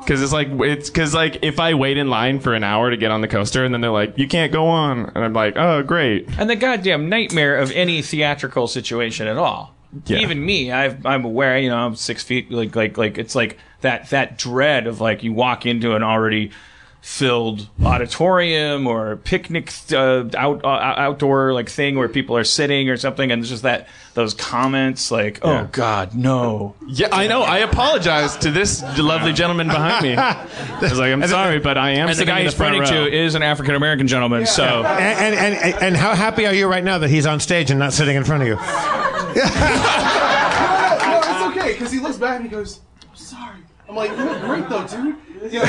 Because it's like it's because like if I wait in line for an hour to get on the coaster and then they're like you can't go on and I'm like oh great and the goddamn nightmare of any theatrical situation at all. Yeah. Even me, I've, I'm aware. You know, I'm six feet. Like, like, like, it's like that that dread of like you walk into an already filled auditorium or picnic uh, out uh, outdoor like thing where people are sitting or something, and it's just that those comments like, "Oh Yeah. God, no." yeah I know I apologize to this lovely gentleman behind me (laughs) I was like I'm sorry but I am And the guy in he's front pointing row. to is an African American gentleman. So And, and, and, and how happy are you right now that he's on stage and not sitting in front of you? (laughs) No, it's okay because he looks back and he goes, "I'm sorry." I'm like, "You look great though, dude." You know,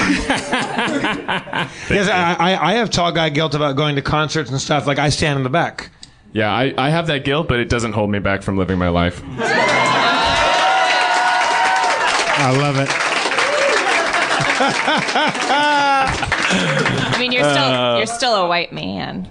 Yes, I, I, I have tall guy guilt about going to concerts and stuff. Like I stand in the back. yeah I, I have that guilt but it doesn't hold me back from living my life I love it. I mean, you're still uh. you're still a white man.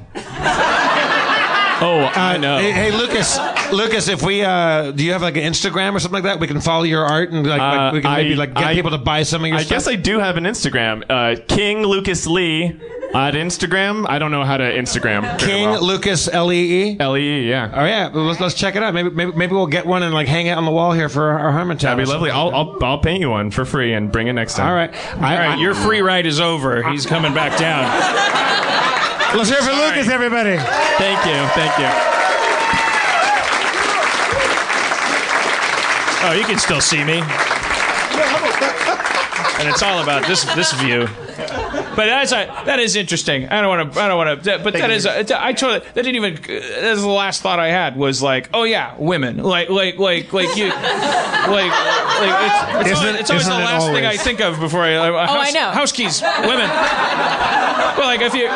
Oh I know Hey, hey, Lucas, Lucas, if we uh, do you have like an Instagram or something like that? We can follow your art and like, like we can Uh, maybe I- like get I- people to buy some of your I stuff. guess I do have an Instagram uh, King Lucas Lee at Instagram I don't know how to Instagram King well. Lucas L E E. L E E yeah Oh yeah, let's let's check it out. Maybe maybe maybe we'll get one and like hang it on the wall here for our Harmontown. That'd be lovely. I'll, I'll I'll paint you one for free and bring it next time. All right. I, all right, your free ride is over. He's coming back down. (laughs) let's hear for Lucas, everybody. Thank you. Thank you. Oh, you can still see me. And it's all about this this view. But that's a, that is interesting. I don't want to. I don't want to. But that is. A, I told. That didn't even. That's the last thought I had was like, oh yeah, women. Like like like like you. Like like it's, it's, Isn't- always, it's always the isn't it last thing I think of before I. Uh, Oh, I know. House keys. Women. Well, like if you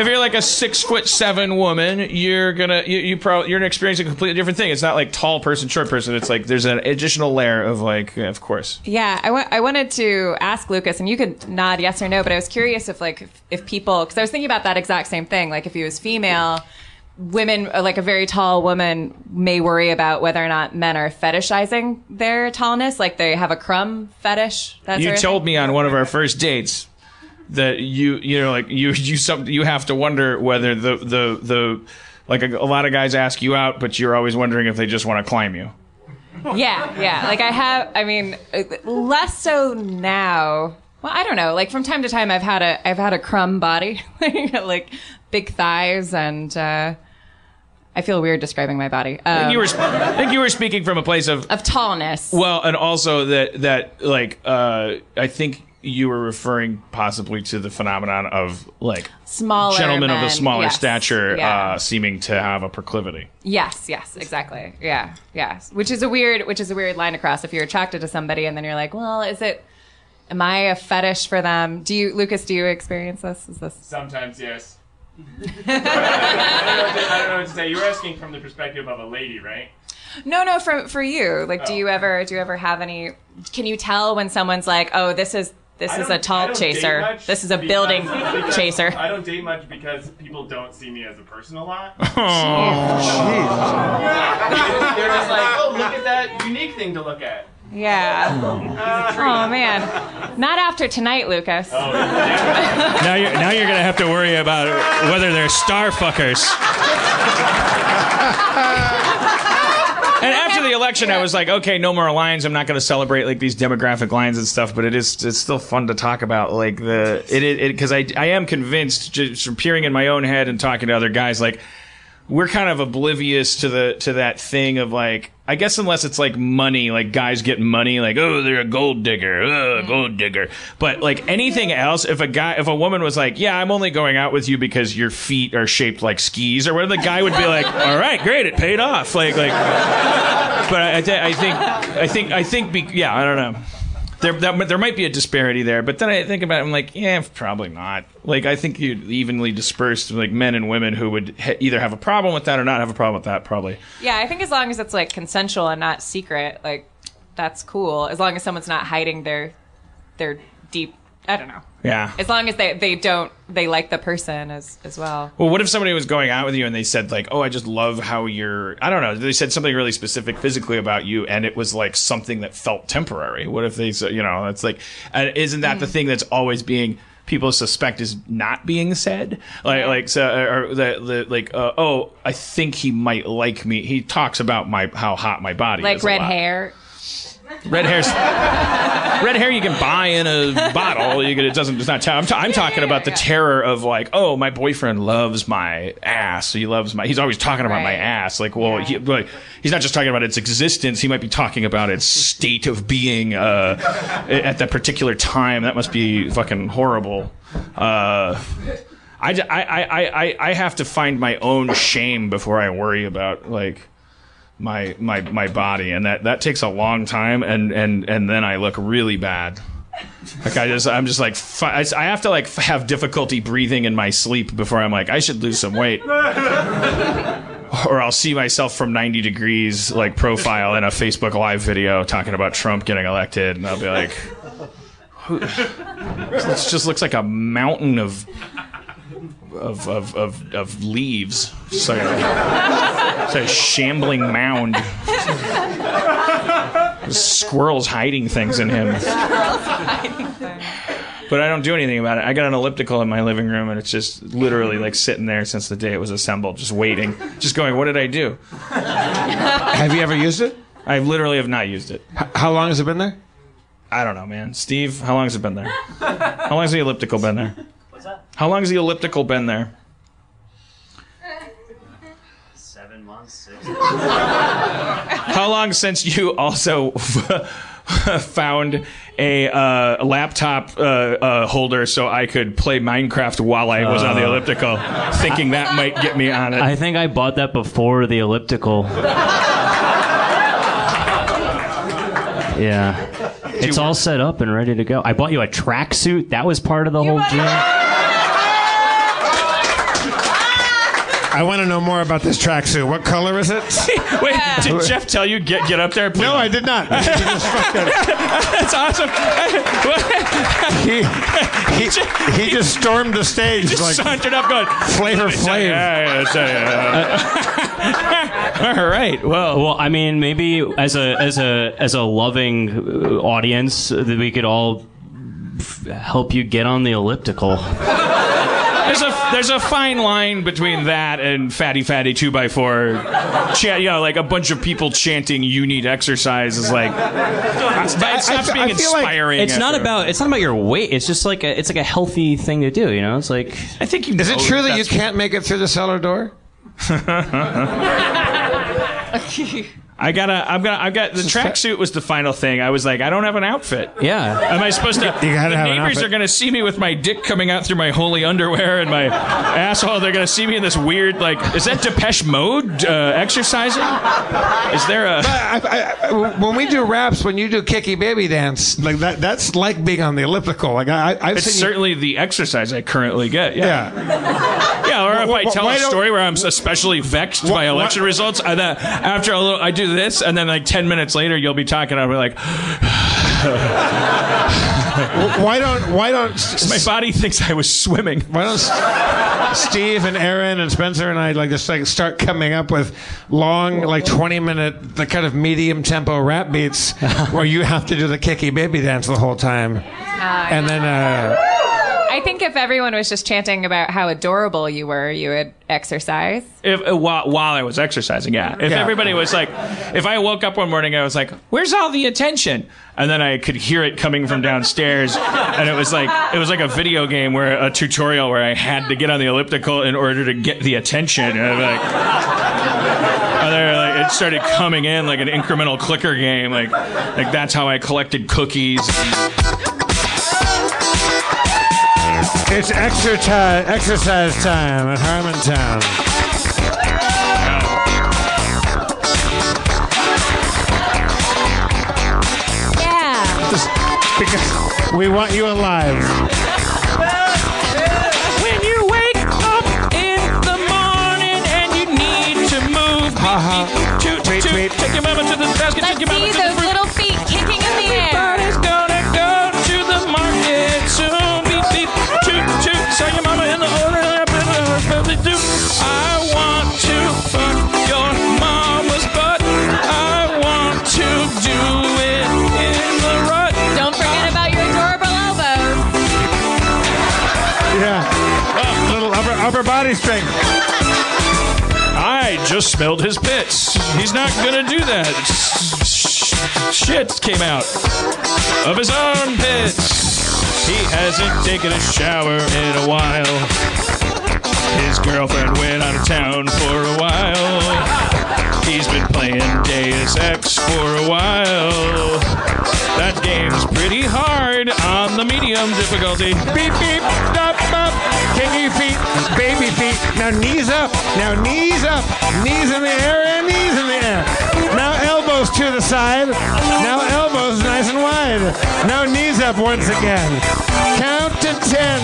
if you're like a six foot seven woman, you're gonna you, you probably you're gonna experience a completely different thing. It's not like tall person, short person. It's like there's an additional layer of like, yeah, of course. Yeah, I wa- I wanted to ask Lucas, and you could nod yes or no, but I was curious if like if, if people, because I was thinking about that exact same thing. Like if he was female, women, uh, like a very tall woman, may worry about whether or not men are fetishizing their tallness, like they have a crumb fetish. That you sort of told thing. me on one of our first dates that you you know like you you some you have to wonder whether the the the like a, a lot of guys ask you out, but you're always wondering if they just want to climb you. Yeah, yeah. Like I have, I mean, uh, less so now. Well, I don't know. Like from time to time, I've had a, I've had a crumb body, (laughs) like big thighs, and uh, I feel weird describing my body. I think Um, you were I think you were speaking from a place of of tallness. well, and also that that like uh, I think you were referring possibly to the phenomenon of like Smaller gentlemen of men, a smaller yes. stature Yeah. uh, seeming to have a proclivity. Yes, yes, exactly. Yeah, yes. Which is a weird, which is a weird line across. if you're attracted to somebody and then you're like, well, is it? Am I a fetish for them? Do you, Lucas? Do you experience this? Is this? Sometimes yes. I, don't know what to, I don't know what to say. You were asking from the perspective of a lady, right? No, no. For for you, like, do oh. you ever do you ever have any? Can you tell when someone's like, oh, this is This is a tall chaser. This is a building chaser. I don't date much because people don't see me as a person a lot. (laughs) Oh. (laughs) They're just like, oh, look at that unique thing to look at. Yeah. Oh man. Not after tonight, Lucas. Oh, now you're now you're gonna have to worry about whether they're star fuckers. And after the election, I was like, okay, no more lines. I'm not going to celebrate like these demographic lines and stuff. But it is it's still fun to talk about like the it it because I I am convinced just from peering in my own head and talking to other guys like we're kind of oblivious to the to that thing of like I guess unless it's like money, like guys get money, like oh they're a gold digger, oh, mm-hmm. gold digger. But like anything else, if a guy, if a woman was like, yeah, I'm only going out with you because your feet are shaped like skis or whatever, the guy would be like, (laughs) all right, great, it paid off. Like like, but I, I think I think I think be- yeah, I don't know. There, that, there might be a disparity there, but then I think about it, I'm like, yeah, probably not. Like, I think you'd evenly dispersed, like men and women who would ha- either have a problem with that or not have a problem with that, probably. Yeah, I think as long as it's like consensual and not secret, like that's cool. As long as someone's not hiding their their deep I don't know. Yeah. As long as they, they don't they like the person as as well. Well, what if somebody was going out with you and they said like, "Oh, I just love how you're." I don't know. They said something really specific physically about you, and it was like something that felt temporary. What if they said, you know, that's like, isn't that the thing that's always being people suspect is not being said? Like, like so, or the the like, uh, oh, I think he might like me. He talks about my how hot my body Like is a red hair. Red hair's red hair you can buy in a bottle. You can, it doesn't. It's not. T- I'm, t- I'm talking about the terror of like, oh, my boyfriend loves my ass. He loves my. He's always talking about my ass. Like, well, he, like, he's not just talking about its existence. He might be talking about its state of being uh, at that particular time. That must be fucking horrible. Uh, I, I, I, I- I have to find my own shame before I worry about like my my my body and that that takes a long time and and and then I look really bad. Like I just I'm just like I I have to like have difficulty breathing in my sleep before I'm like I should lose some weight. (laughs) Or I'll see myself from 90 degrees like profile in a Facebook live video talking about Trump getting elected and I'll be like (laughs) this just looks like a mountain of of of of, of leaves. It's like a, it's a shambling mound. Squirrels hiding things in him. But I don't do anything about it. I got an elliptical in my living room, and it's just literally like sitting there since the day it was assembled, just waiting, just going. What did I do? Have you ever used it? I literally have not used it. H- how long has it been there? I don't know, man. Steve, how long has it been there? How long has the elliptical been there? How long has the elliptical been there? Seven months, six. months. (laughs) How long since you also (laughs) found a uh, laptop uh, uh, holder so I could play Minecraft while I was on the Uh. elliptical, thinking that might get me on it? I think I bought that before the elliptical. (laughs) Yeah. It's all set up and ready to go. I bought you a tracksuit. That was part of the whole deal. I want to know more about this tracksuit. What color is it? (laughs) Wait, did Jeff tell you get get up there? Please? No, I did not. I think you just fucked it. That's awesome. He, he, (laughs) he just stormed the stage just like sauntered up, going Flavor Flav. Yeah, yeah, yeah, yeah. All right. Well, Well, I mean, maybe as a as a as a loving uh, audience, that we could all f- help you get on the elliptical. There's a there's a fine line between that and fatty fatty two by four. Chant, you know, like a bunch of people chanting "You need exercise" is like it stops I being feel like inspiring. It's not about it's not about your weight. It's just like a, it's like a healthy thing to do. You know, it's like I think you. Is it true that you can't make it through the cellar door? (laughs) (laughs) I gotta. I'm gonna. I got the tracksuit was the final thing. I was like, I don't have an outfit. yeah. Am I supposed to? You gotta the have an neighbors outfit. are gonna see me with my dick coming out through my holy underwear and my asshole. They're gonna see me in this weird like. Is that Depeche Mode uh, exercising? Is there a? I, I, I, when we do raps, when you do kicky baby dance, like that, that's like being on the elliptical. Like I, I've It's seen you- certainly the exercise I currently get. Yeah. yeah. Yeah, or if Wh- I tell a story where I'm especially vexed by election wh- results, I, that after a little, I do this, and then like ten minutes later, you'll be talking. I'll be like, why don't why don't (laughs) my body thinks I was swimming. Why don't Steve and Erin and Spencer and I like just like start coming up with long like 20 minute the kind of medium tempo rap beats (laughs) where you have to do the kicky baby dance the whole time. and then uh I think if everyone was just chanting about how adorable you were, you would exercise. If uh, while, while I was exercising, yeah. If Yeah. everybody was like, if I woke up one morning, I was like, "Where's all the attention?" And then I could hear it coming from downstairs, and it was like it was like a video game where a tutorial where I had to get on the elliptical in order to get the attention. And I'm like, and then, like, it started coming in like an incremental clicker game. Like, like that's how I collected cookies. It's extra time exercise time at Harmontown. Yeah. Just because we want you alive. When you wake up in the morning and you need to move, toot, toot, toot, take your mama to the basket, Let's take your mama see to the those fruit. little feet kicking in the air. I just smelled his pits. He's not gonna do that. Shit came out of his own pits. He hasn't taken a shower in a while. His girlfriend went out of town for a while. He's been playing Deus Ex for a while. That game's pretty hard on the medium difficulty. Beep beep up up. Kinky feet, baby feet. Now knees up. Now knees up. Knees in the air and knees in the air. Now elbows to the side. Now elbows nice and wide. Now knees up once again. Count to ten.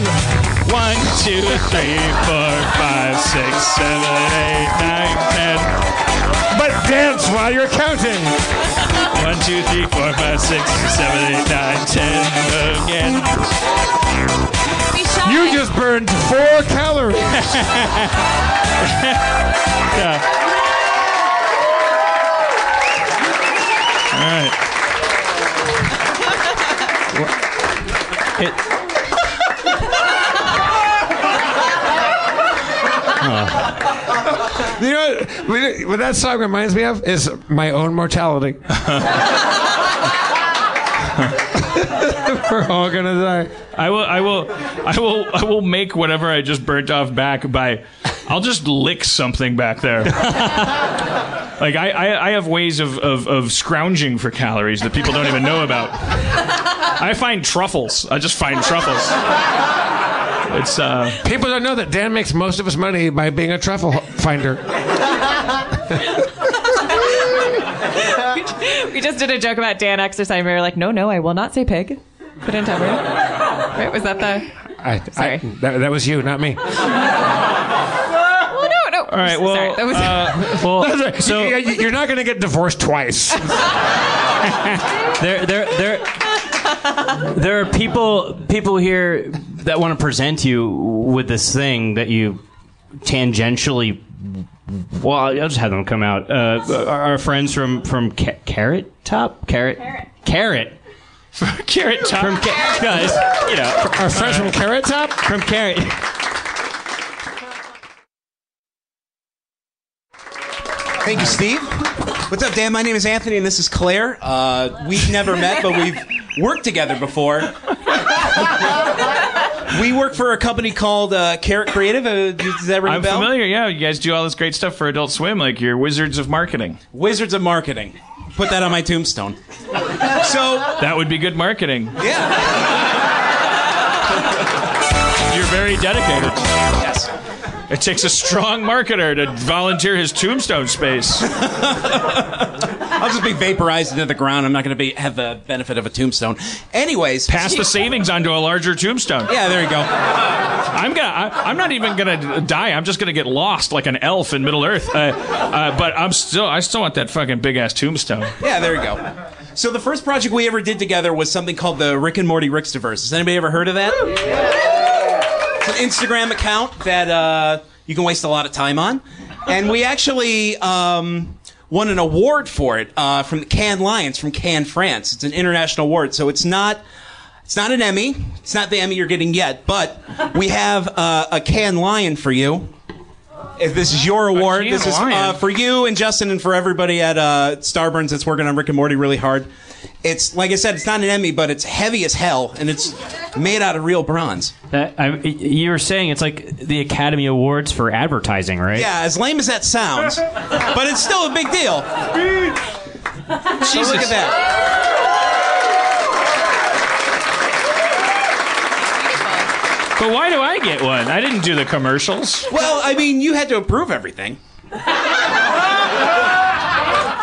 One, two, three, four, five, six, seven, eight, nine, ten. But dance while you're counting. One, two, three, four, five, six, seven, eight, nine, ten. Again. You just burned four calories. (laughs) yeah. All right. You know what, what that song reminds me of is my own mortality. (laughs) We're all gonna die. I will. I will. I will. I will make whatever I just burnt off back by. I'll just lick something back there. (laughs) like I, I, I have ways of, of, of scrounging for calories that people don't even know about. I find truffles. I just find truffles. It's uh. People don't know that Dan makes most of his money by being a truffle finder. (laughs) we just did a joke about Dan exercising. We were like, no, no, I will not say pig. Put in time. Right? Was that the? I, Sorry. I, that, that was you, not me. Well, no, no. All right. Well, Sorry, that was. uh, (laughs) well, so you're not going to get divorced twice. (laughs) there, there, there, (laughs) there are people, people here that want to present you with this thing that you tangentially. Well, I'll just have them come out. Uh, our our friends from from Ca- Carrot Top, Carrot, Carrot, Carrot Top, from Ca- guys, you know, Our friends from Carrot Top? from Carrot. Thank you, Steve. What's up, Dan? My name is Anthony, and this is Claire. Uh, we've never met, but we've worked together before. we work for a company called uh, Carrot Creative. Uh, does that ring a I'm bell? familiar. Yeah, you guys do all this great stuff for Adult Swim, like you're wizards of marketing. Wizards of Marketing. Put that on my tombstone. So That would be good marketing. Yeah. You're very dedicated. Yes. It takes a strong marketer to volunteer his tombstone space. (laughs) I'll just be vaporized into the ground. I'm not going to be have the benefit of a tombstone. Anyways, Pass the savings onto a larger tombstone. Yeah, there you go. I'm gonna. I, I'm not even gonna die. I'm just gonna get lost like an elf in Middle Earth. Uh, uh, but I'm still. I still want that fucking big ass tombstone. Yeah, there you go. So the first project we ever did together was something called the Rick and Morty Rickstaverse. Has anybody ever heard of that? Yeah. It's an Instagram account that uh, you can waste a lot of time on, and we actually um, won an award for it uh, from the Cannes Lions from Cannes, France. It's an international award, so it's not. It's not an Emmy. It's not the Emmy you're getting yet, but we have uh, a Cannes Lion for you. If this is your award, this is uh, for you and Justin and for everybody at uh, Starburns that's working on Rick and Morty really hard. It's like I said, it's not an Emmy, but it's heavy as hell, and it's made out of real bronze. That, I, you were saying it's like the Academy Awards for advertising, right? Yeah, as lame as that sounds, (laughs) but it's still a big deal. So look at that. But why do I get one? I didn't do the commercials. Well, I mean, you had to approve everything. (laughs)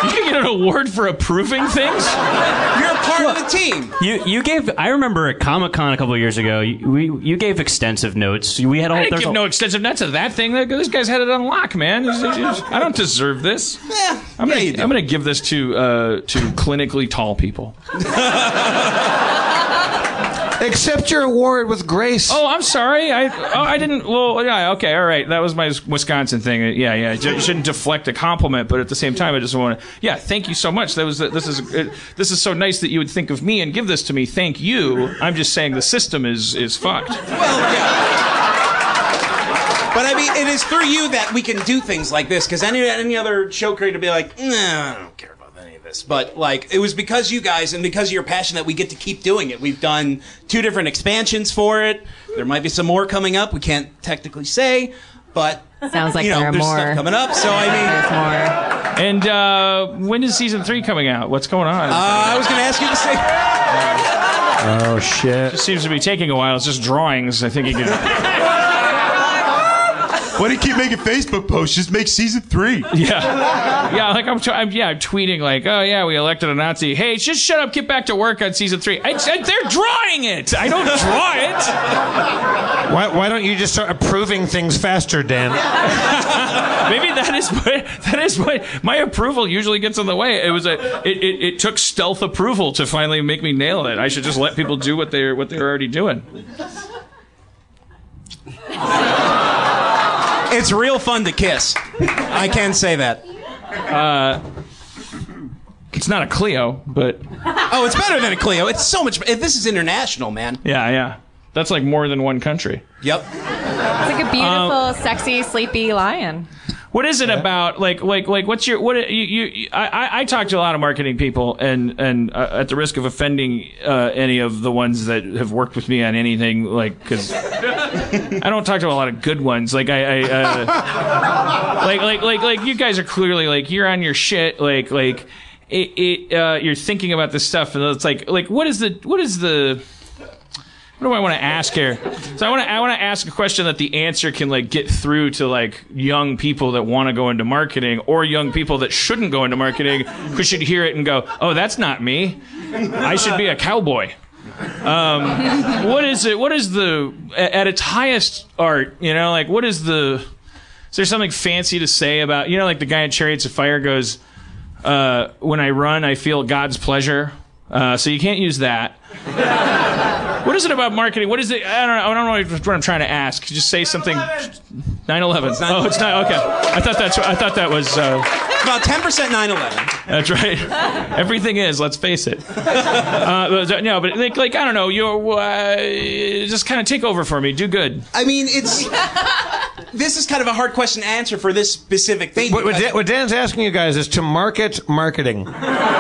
You can get an award for approving things. You're a part of the team. You you gave. I remember at Comic Con a couple of years ago. You, we you gave extensive notes. We had a I whole. didn't give a- no extensive notes of that thing. This guy's had it on lock, man. He's- he's- I don't deserve this. Yeah, I'm yeah, gonna, you do. I'm gonna give this to uh, to clinically tall people. (laughs) Accept your award with grace. Oh, I'm sorry. I oh I didn't. Well, yeah, okay, all right. That was my Wisconsin thing. Yeah, yeah. You shouldn't deflect a compliment, but at the same time, I just want to. Yeah, thank you so much. That was this is it, this is so nice that you would think of me and give this to me. Thank you. I'm just saying the system is is fucked. Well, yeah. But I mean, it is through you that we can do things like this. Because any any other show creator would be like, nah, I don't care about any of this. But like, it was because you guys and because of your passion that we get to keep doing it. We've done two different expansions for it. There might be some more coming up. We can't technically say, but Sounds like you know, there are there's more. stuff coming up. So I mean, There's more. And uh, when is season three coming out? What's going on? uh, I was going to ask you the same. (laughs) Oh shit! It seems to be taking a while. It's just drawings. I think you can. (laughs) Why do you keep making Facebook posts? Just make season three. (laughs) Yeah, yeah. Like I'm, t- I'm, yeah, I'm tweeting like, oh yeah, we elected a Nazi. Hey, just shut up. Get back to work on season three. I, I- they're drawing it. I don't draw it. (laughs) Why, why don't you just start approving things faster, Dan? (laughs) Maybe that is what that is what my approval usually gets in the way. It was a it, it, it took stealth approval to finally make me nail it. I should just let people do what they're what they're already doing. It's real fun to kiss. I can say that. Uh, it's not a Clio, but Oh, it's better than a Clio. It's so much. This is international, man. yeah, yeah. That's like more than one country. Yep. It's like a beautiful, Um, sexy, sleepy lion. What is it about? Like, like, like, what's your what? You, you I, I, I talk to a lot of marketing people, and and uh, at the risk of offending uh, any of the ones that have worked with me on anything, like, because (laughs) I don't talk to a lot of good ones. Like, I, I uh, (laughs) like, like, like, like, you guys are clearly like you're on your shit. Like, like, it, it uh, you're thinking about this stuff, and it's like, like, what is the, what is the what do I want to ask here? So I want to I want to ask a question that the answer can like get through to like young people that want to go into marketing or young people that shouldn't go into marketing who should hear it and go, "Oh, that's not me. I should be a cowboy." Um, what is it? What is the at its highest art? You know, like what is the? Is there something fancy to say about you know, like the guy in Chariots of Fire goes, uh, "When I run, I feel God's pleasure." Uh, so you can't use that. What is it about marketing? What is it? I don't know. I don't know what I'm trying to ask. Just say something. 9/11. Oh, it's not. Okay. I thought that's. I thought that was. Uh, About 10% 9/11. that's right. Everything is. Let's face it. Uh, but, no, but like, like I don't know. You uh, just kind of take over for me. Do good. I mean, it's. This is kind of a hard question to answer for this specific thing. What, what, Dan, what Dan's asking you guys is to market marketing. (laughs)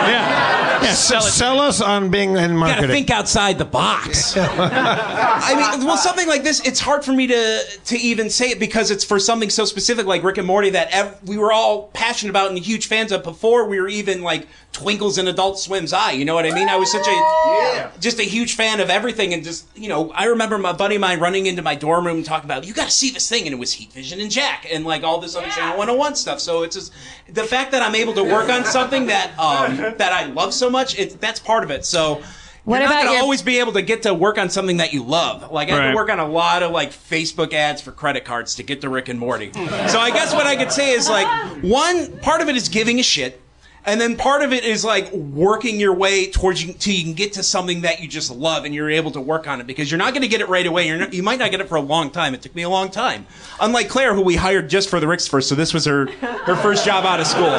Yeah. Yeah. Sell. Sell us on being in marketing. You gotta think outside the box. (laughs) I mean, well, something like this, it's hard for me to to even say it because it's for something so specific like Rick and Morty that ev- we were all passionate about and huge fans of before we were even like twinkles in Adult Swim's eye. You know what I mean? I was such a just a huge fan of everything, and just you know, I remember my buddy of mine running into my dorm room and talking about you got to see this thing, and it was Heat Vision and Jack and like all this other Channel 101 stuff. So it's just the fact that I'm able to work on something that um, that I love so much. It, that's part of it. So. What You're not about gonna your- always be able to get to work on something that you love. Like I had Right. to work on a lot of like Facebook ads for credit cards to get to Rick and Morty. so I guess what I could say is like one part of it is giving a shit, And then part of it is like working your way towards you till you can get to something that you just love and you're able to work on it because you're not going to get it right away. You're not, you might not get it for a long time. It took me a long time. Unlike Claire, who we hired just for the Ricks first, so this was her her first job out of school.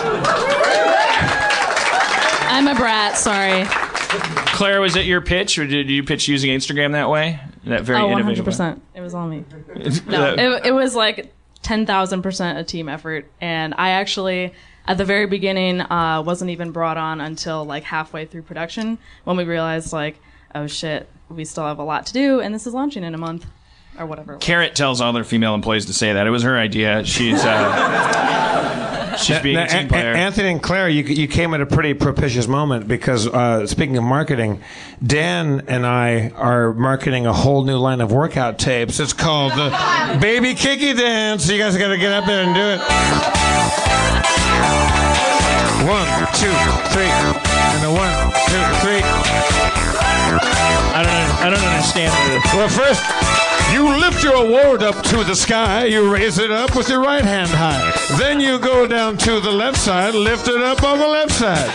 I'm a brat. Sorry. Claire, was it your pitch, or did you pitch using Instagram that way? That very oh, 100%. It was all me. (laughs) No, it, it was like 10,000% a team effort. And I actually, at the very beginning, uh, wasn't even brought on until like halfway through production when we realized, like, oh shit, we still have a lot to do, and this is launching in a month or whatever. Carrot tells all their female employees to say that. It was her idea. She's uh, (laughs) she's being Now, a team player. Anthony and Claire, you, you came at a pretty propitious moment because uh, speaking of marketing, Dan and I are marketing a whole new line of workout tapes. It's called the (laughs) Baby Kiki Dance. You guys got to get up there and do it. One, two, three, and a one, two, three. I don't, I don't understand. Well, first, you lift your award up to the sky. You raise it up with your right hand high. Then you go down to the left side, lift it up on the left side.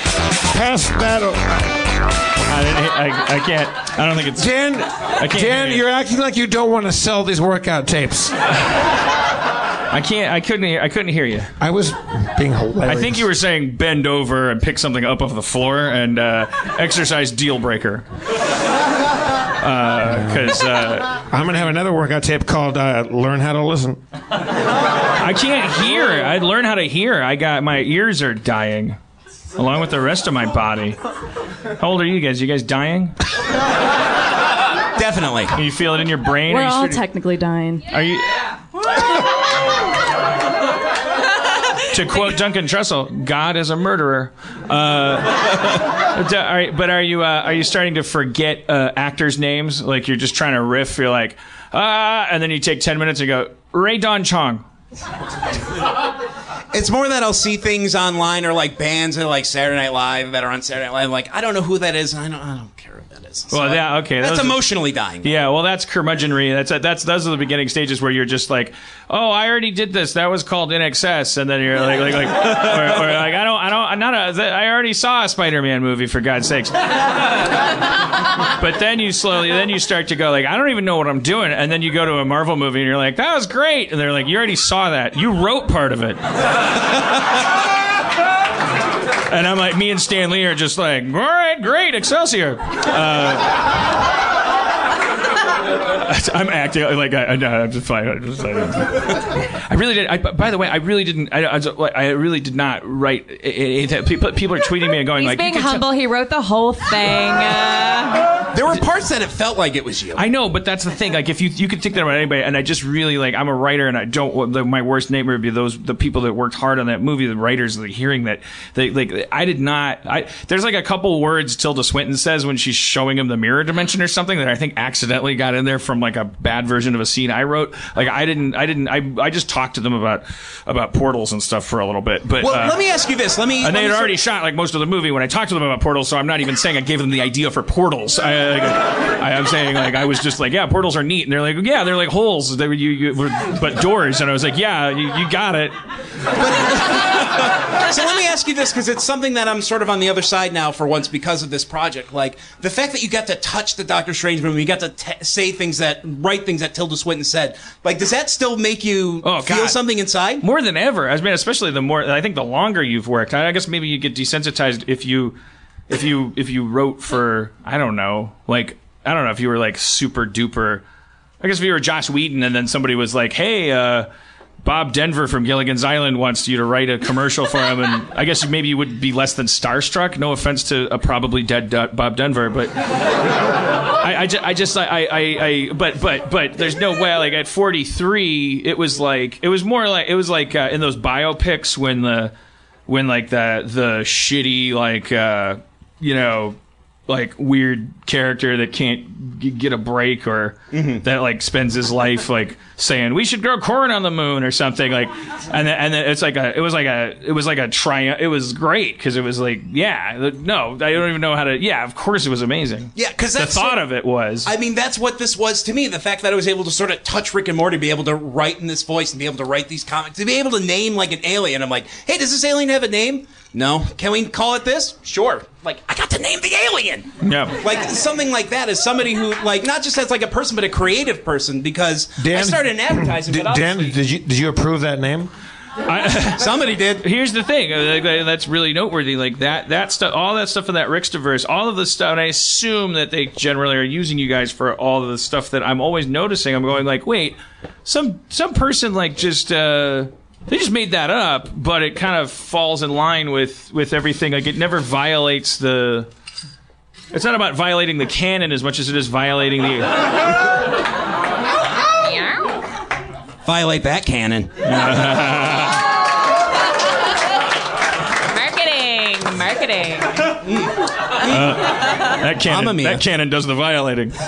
Pass that. o- I, didn't, I, I can't. I don't think it's. Dan, I can't. Dan, hear you. you're acting like you don't want to sell these workout tapes. (laughs) I can't. I couldn't. Hear, I couldn't hear you. I was being hilarious. I think you were saying bend over and pick something up off the floor and uh, exercise deal breaker. Because uh, I'm gonna have another workout tape called uh, "Learn How to Listen." I can't hear. I learned how to hear. I got my ears are dying, along with the rest of my body. How old are you guys? You guys dying? Definitely. You feel it in your brain? We're you all starting- technically dying. Are you? To (laughs) quote Duncan Trussell, "God is a murderer." Uh, (laughs) d- are- but are you uh, are you starting to forget uh, actors' names? Like you're just trying to riff. You're like, ah, and then you take ten minutes and go, Rae Dawn Chong. (laughs) It's more that I'll see things online or like bands that are like Saturday Night Live that are on Saturday Night Live. Like I don't know who that is. I don't. I don't care who that is. So Well, yeah, okay. That's emotionally dying. Yeah, well, that's curmudgeonry. That's that's those are the beginning stages where you're just like, oh, I already did this. That was called INXS, and then you're like, like, like, or, or like, I don't, I don't, I'm not a. I already saw a Spider-Man movie for God's sakes. but then you slowly, then you start to go like, I don't even know what I'm doing, and then you go to a Marvel movie and you're like, that was great, and they're like, you already saw that. You wrote part of it. And I'm like, me and Stan Lee are just like, all right, great, Excelsior. Uh, (laughs) I'm acting like I, I, no, I'm just fine. I'm just, I, I really did. I, by the way, I really didn't. I, I, really did not write. It, it, it- people, people are tweeting me and going He's like, being "You could tell- humble. He wrote the whole thing. Uh, There were parts that it felt like it was you. I know, but that's the thing. Like, if you you could take that about anybody, and I just really like, I'm a writer, and I don't. The, my worst nightmare would be those the people that worked hard on that movie, the writers, like, hearing that. They like, I did not. I there's like a couple words Tilda Swinton says when she's showing him the mirror dimension or something that I think accidentally got in there from like a bad version of a scene I wrote. Like, I didn't. I didn't. I I just talked to them about about portals and stuff for a little bit. But Well, uh, let me ask you this. Let me. and let they me had sort- already shot like most of the movie when I talked to them about portals, so I'm not even saying I gave them the idea for portals. I, like, I, am saying like I was just like, yeah, portals are neat, and they're like, yeah, they're like holes, they, you, you, but doors, and I was like, yeah, you, you got it. (laughs) so let me ask you this because it's something that I'm sort of on the other side now for once because of this project. Like the fact that you got to touch the Doctor Strange movie, you got to t- say things that, write things that Tilda Swinton said. Like, does that still make you feel Oh, God. something inside? More than ever. I mean, especially the more I think the longer you've worked, I guess maybe you get desensitized if you if you if you wrote for I don't know, like I don't know if you were like super duper. I guess if you were Joss Whedon and then somebody was like, "Hey, uh, Bob Denver from Gilligan's Island wants you to write a commercial for him," and I guess maybe you would be less than starstruck. No offense to a probably dead uh, Bob Denver, but I, I, ju- I just I, I, I but but but there's no way like at 43 it was like it was more like it was like uh, in those biopics when the when like the the shitty like uh you know like weird character that can't g- get a break or mm-hmm. that like spends his life like saying we should grow corn on the moon or something like and then, and then it's like a it was like a it was like a triumph it was great because it was like yeah no I don't even know how to yeah of course it was amazing Yeah, because the thought sort- of it was I mean, that's what this was to me. The fact that I was able to sort of touch Rick and Morty, be able to write in this voice, and be able to write these comics, to be able to name like an alien. I'm like, hey, does this alien have a name? No. Can we call it this? Sure. Like, I got to name the alien. yeah Like something like that is somebody who, like, not just as like a person, but a creative person. Because I Dan- started in advertising, D- but Dan, obviously- did you did you approve that name? (laughs) somebody did. Here's the thing uh, like, uh, that's really noteworthy. Like that, that stuff, all that stuff in that Rickstaverse, all of the stuff, and I assume that they generally are using you guys for all of the stuff that I'm always noticing. I'm going like, wait, some some person like just. uh they just made that up, but it kind of falls in line with with everything. Like it never violates the. It's not about violating the canon as much as it is violating the. (laughs) Violate that canon. (laughs) Marketing, marketing. (laughs) Uh, that cannon, mia. that cannon does the violating. (laughs)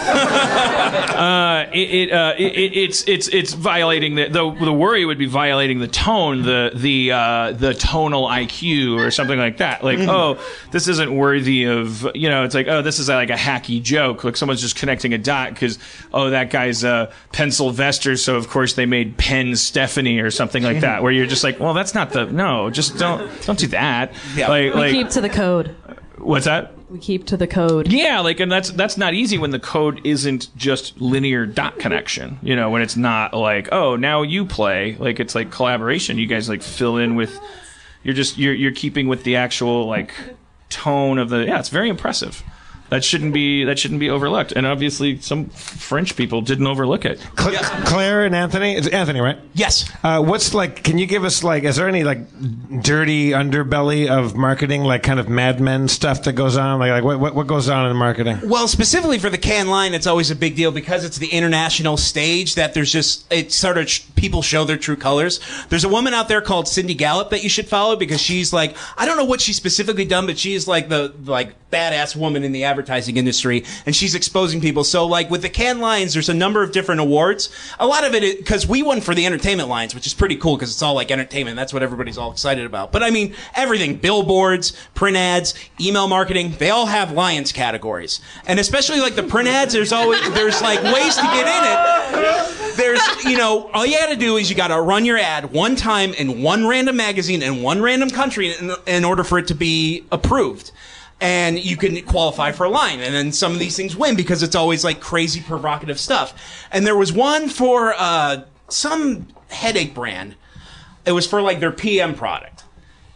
uh, it, it, uh, it, it- it's it's it's violating the, the the worry would be violating the tone, the the uh, the tonal IQ or something like that. Like, Mm-hmm. oh, this isn't worthy of you know. It's like, oh, this is like a hacky joke. Like someone's just connecting a dot because oh, that guy's a Pencilvester, so of course they made Penn Stephanie or something like that. Where you're just like, well, that's not the no. Just don't don't do that. Yeah. Like We like keep to the code. what's that? We keep to the code. Yeah, like, and that's that's not easy when the code isn't just linear dot connection. You know, when it's not like, oh, now you play. Like, it's like collaboration. You guys like fill in with. You're just you're you're keeping with the actual like tone of the. Yeah, it's very impressive. That shouldn't be that shouldn't be overlooked. And obviously, some French people didn't overlook it. Cl- Claire and Anthony. It's Anthony, right? Yes. Uh, what's like? Can you give us like? Is there any like dirty underbelly of marketing, like kind of Mad Men stuff that goes on? Like, like what what, what goes on in marketing? Well, specifically for the Cannes Lion, it's always a big deal because it's the international stage that there's just it sort of sh- people show their true colors. There's a woman out there called Cindy Gallop that you should follow because she's like I don't know what she's specifically done, but she's like the like badass woman in the advertising industry, and she's exposing people. So like with the Cannes Lions, there's a number of different awards. A lot of it because we won for the entertainment Lions, which is pretty cool because it's all like entertainment. That's what everybody's all excited about. But I mean everything: billboards, print ads, email marketing. They all have lions categories, and especially like the print ads. There's always there's like ways to get in it. There's you know all you got to do is you got to run your ad one time in one random magazine in one random country in, in order for it to be approved and you can qualify for a Lion. And then some of these things win because it's always like crazy provocative stuff. And there was one for uh, some headache brand. It was for like their PM product.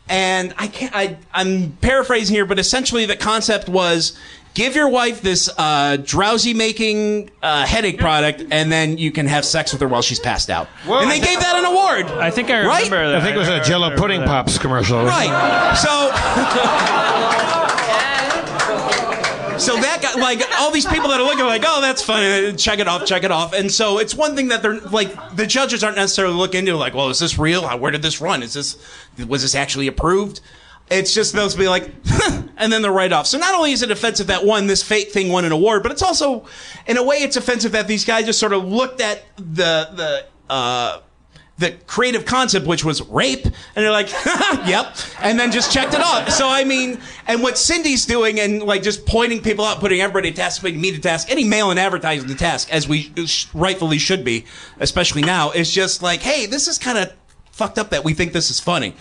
And I can't. I, I'm paraphrasing here, but essentially the concept was. Give your wife this uh, drowsy making uh, headache product, and then you can have sex with her while she's passed out. and they gave that an award. I think I Right? remember that. I think it was a Jello pudding pops commercial. Right. So. (laughs) So that guy, like all these people that are looking like, oh, that's funny. Check it off, check it off. And so it's one thing that they're like the judges aren't necessarily looking into like, well, is this real? Where did this run? Is this was this actually approved? It's just those be like, (laughs) and then they're right off. So not only is it offensive that one, this fake thing won an award, but it's also, in a way, it's offensive that these guys just sort of looked at the the uh, the creative concept, which was rape, and they're like, (laughs) yep, and then just checked it off. So I mean, and what Cindy's doing, and like just pointing people out, putting everybody to task, putting me to task, any male in advertising to task, as we rightfully should be, especially now, is just like, hey, this is kind of fucked up that we think this is funny.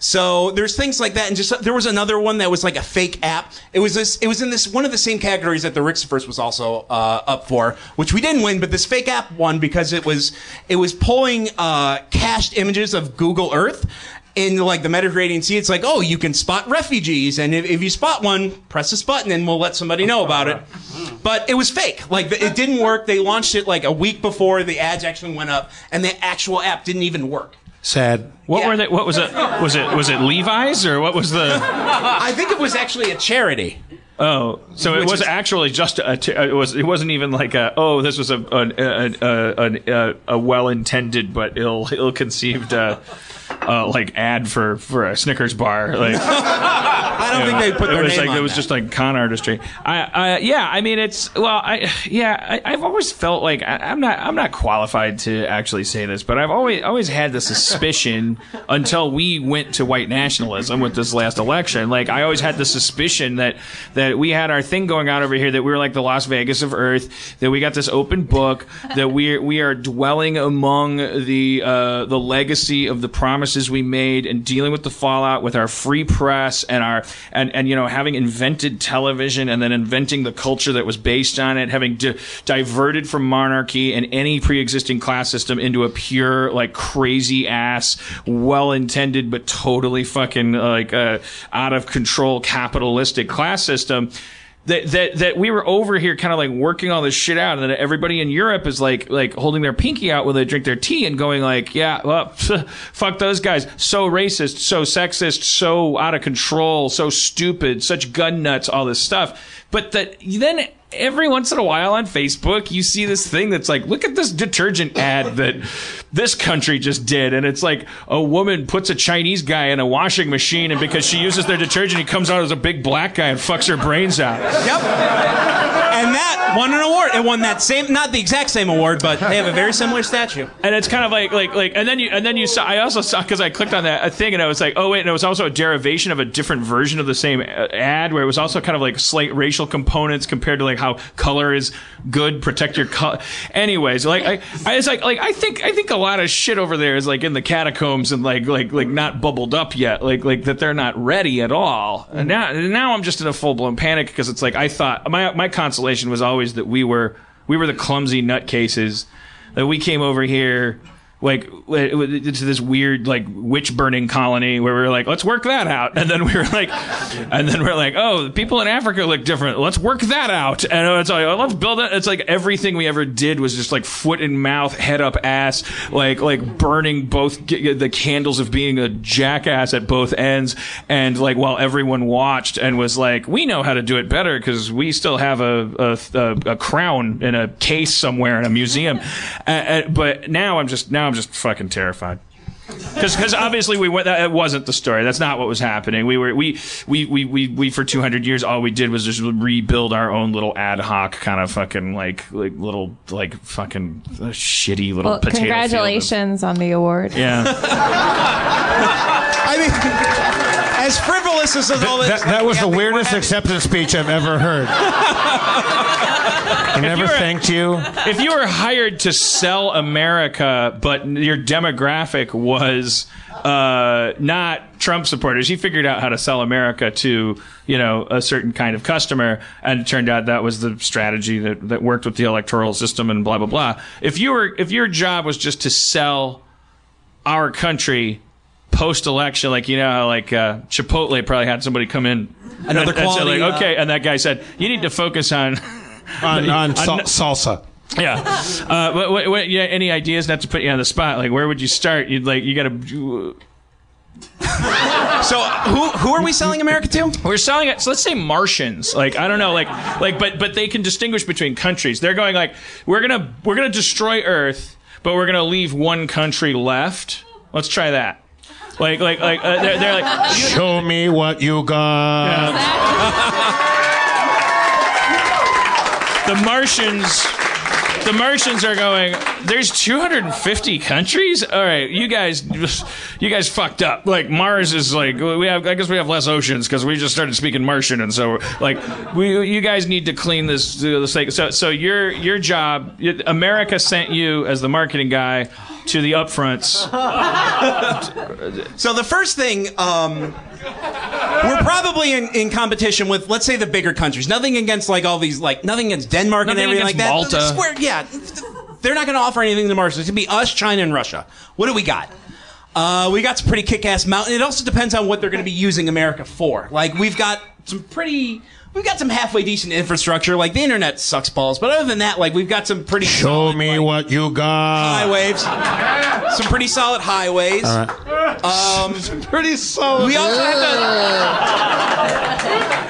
So there's things like that, and just there was another one that was like a fake app. It was this. It was in this one of the same categories that the Rickstaverse was also uh, up for, which we didn't win, but this fake app won because it was it was pulling uh, cached images of Google Earth. In like the Mediterranean Sea, it's like, oh, you can spot refugees, and if, if you spot one, press this button, and we'll let somebody know about it. (laughs) But it was fake. Like it didn't work. They launched it like a week before the ads actually went up, and the actual app didn't even work. Sad. What were they? What was it? Was it was it Levi's or what was the? (laughs) I think it was actually a charity. Oh, so it was is- actually just a. it was. It wasn't even like a. Oh, this was a a a, a, a, a well intended but ill ill conceived. Uh, uh, like ad for for a Snickers bar, like (laughs) I don't think they put their it was name like on it was that. just like con artistry. I, I yeah, I mean it's well, I yeah, I, I've always felt like I, I'm not I'm not qualified to actually say this, but I've always always had the suspicion (laughs) until we went to white nationalism with this last election. Like I always had the suspicion that that we had our thing going on over here that we were like the Las Vegas of Earth, that we got this open book, that we we are dwelling among the uh, the legacy of the promises we made and dealing with the fallout with our free press and our and and you know having invented television and then inventing the culture that was based on it, having di- diverted from monarchy and any pre-existing class system into a pure like crazy ass, well intended but totally fucking like uh, out of control capitalistic class system that that that we were over here kind of like working all this shit out and then everybody in Europe is like like holding their pinky out when they drink their tea and going like yeah well (laughs) fuck those guys. So racist so sexist so out of control so stupid such gun nuts all this stuff but that then every once in a while on Facebook you see this thing that's like look at this detergent ad that this country just did and it's like a woman puts a Chinese guy in a washing machine and because she uses their detergent he comes out as a big black guy and fucks her brains out Yep. And that won an award. It won that same, not the exact same award, but they have a very similar statue. and it's kind of like like like and then you and then you saw I also saw because I clicked on that a thing and I was like oh wait and it was also a derivation of a different version of the same uh, ad where it was also kind of like slight racial components compared to like how color is good protect your color anyways like I I was like like I think I think a lot of shit over there is like in the catacombs and like like like not bubbled up yet like like that they're not ready at all and now now I'm just in a full blown panic because it's like I thought my my consolation was always that we were we were the clumsy nutcases that we came over here like to this weird like witch burning colony where we were like let's work that out. And then we were like and then we're like oh the people in africa look different. Let's work that out. And it's like oh, let's build it it's like everything we ever did was just like foot in mouth head up ass like like burning both the candles of being a jackass at both ends. And like while everyone watched and was like we know how to do it better because we still have a, a, a, a crown in a case somewhere in a museum. (laughs) Uh, uh, but now i'm just now i'm just fucking terrified because obviously we went that it wasn't the story that's not what was happening we were we we we we, we for 200 years all we did was just rebuild our own little ad hoc kind of fucking like like little like fucking uh, shitty little Well, potato field of- congratulations on the award. yeah (laughs) I mean, as frivolous as all this. That, that was the weirdest acceptance speech I've ever heard. (laughs) I never you were- thanked you. if you were hired to sell America, but your demographic was uh, not Trump supporters, he figured out how to sell America to you know a certain kind of customer, and it turned out that was the strategy that, that worked with the electoral system and blah blah blah. If you were if your job was just to sell our country post election, like you know how like uh, Chipotle probably had somebody come in Another and, and say, quality, like, uh, okay, and that guy said you need to focus on On, (laughs) on sal- salsa. yeah. Uh, what, what, what, yeah. Any ideas? Not to put you on the spot. Like, where would you start? You'd like, you got to. (laughs) So who who are we selling America to? We're selling it. So let's say Martians. Like, I don't know. Like, like, but but they can distinguish between countries. They're going like, we're gonna we're gonna destroy Earth, but we're gonna leave one country left. Let's try that. Like, like, like, uh, they're, they're like, Show me what you got. The Martians. The Martians are going. There's 250 countries. All right, you guys, you guys fucked up. Like Mars is like we have. I guess we have less oceans because we just started speaking Martian, and so like we, you guys need to clean this. this thing. So, so your your job. America sent you as the marketing guy to the upfronts. So the first thing, um, we're probably in, in competition with, let's say, the bigger countries. Nothing against like all these, like nothing against Denmark Nothing and everything like that. Malta. Square, yeah, they're not going to offer anything to Mars. It's going to be us, China, and Russia. What do we got? Uh, we got some pretty kick-ass mountain. It also depends on what they're going to be using America for. Like we've got some pretty we've got some halfway decent infrastructure. Like the internet sucks balls, but other than that, like we've got some pretty Show me what you got. highways, some pretty solid highways. All right. Um, (laughs) pretty solid. We also have to.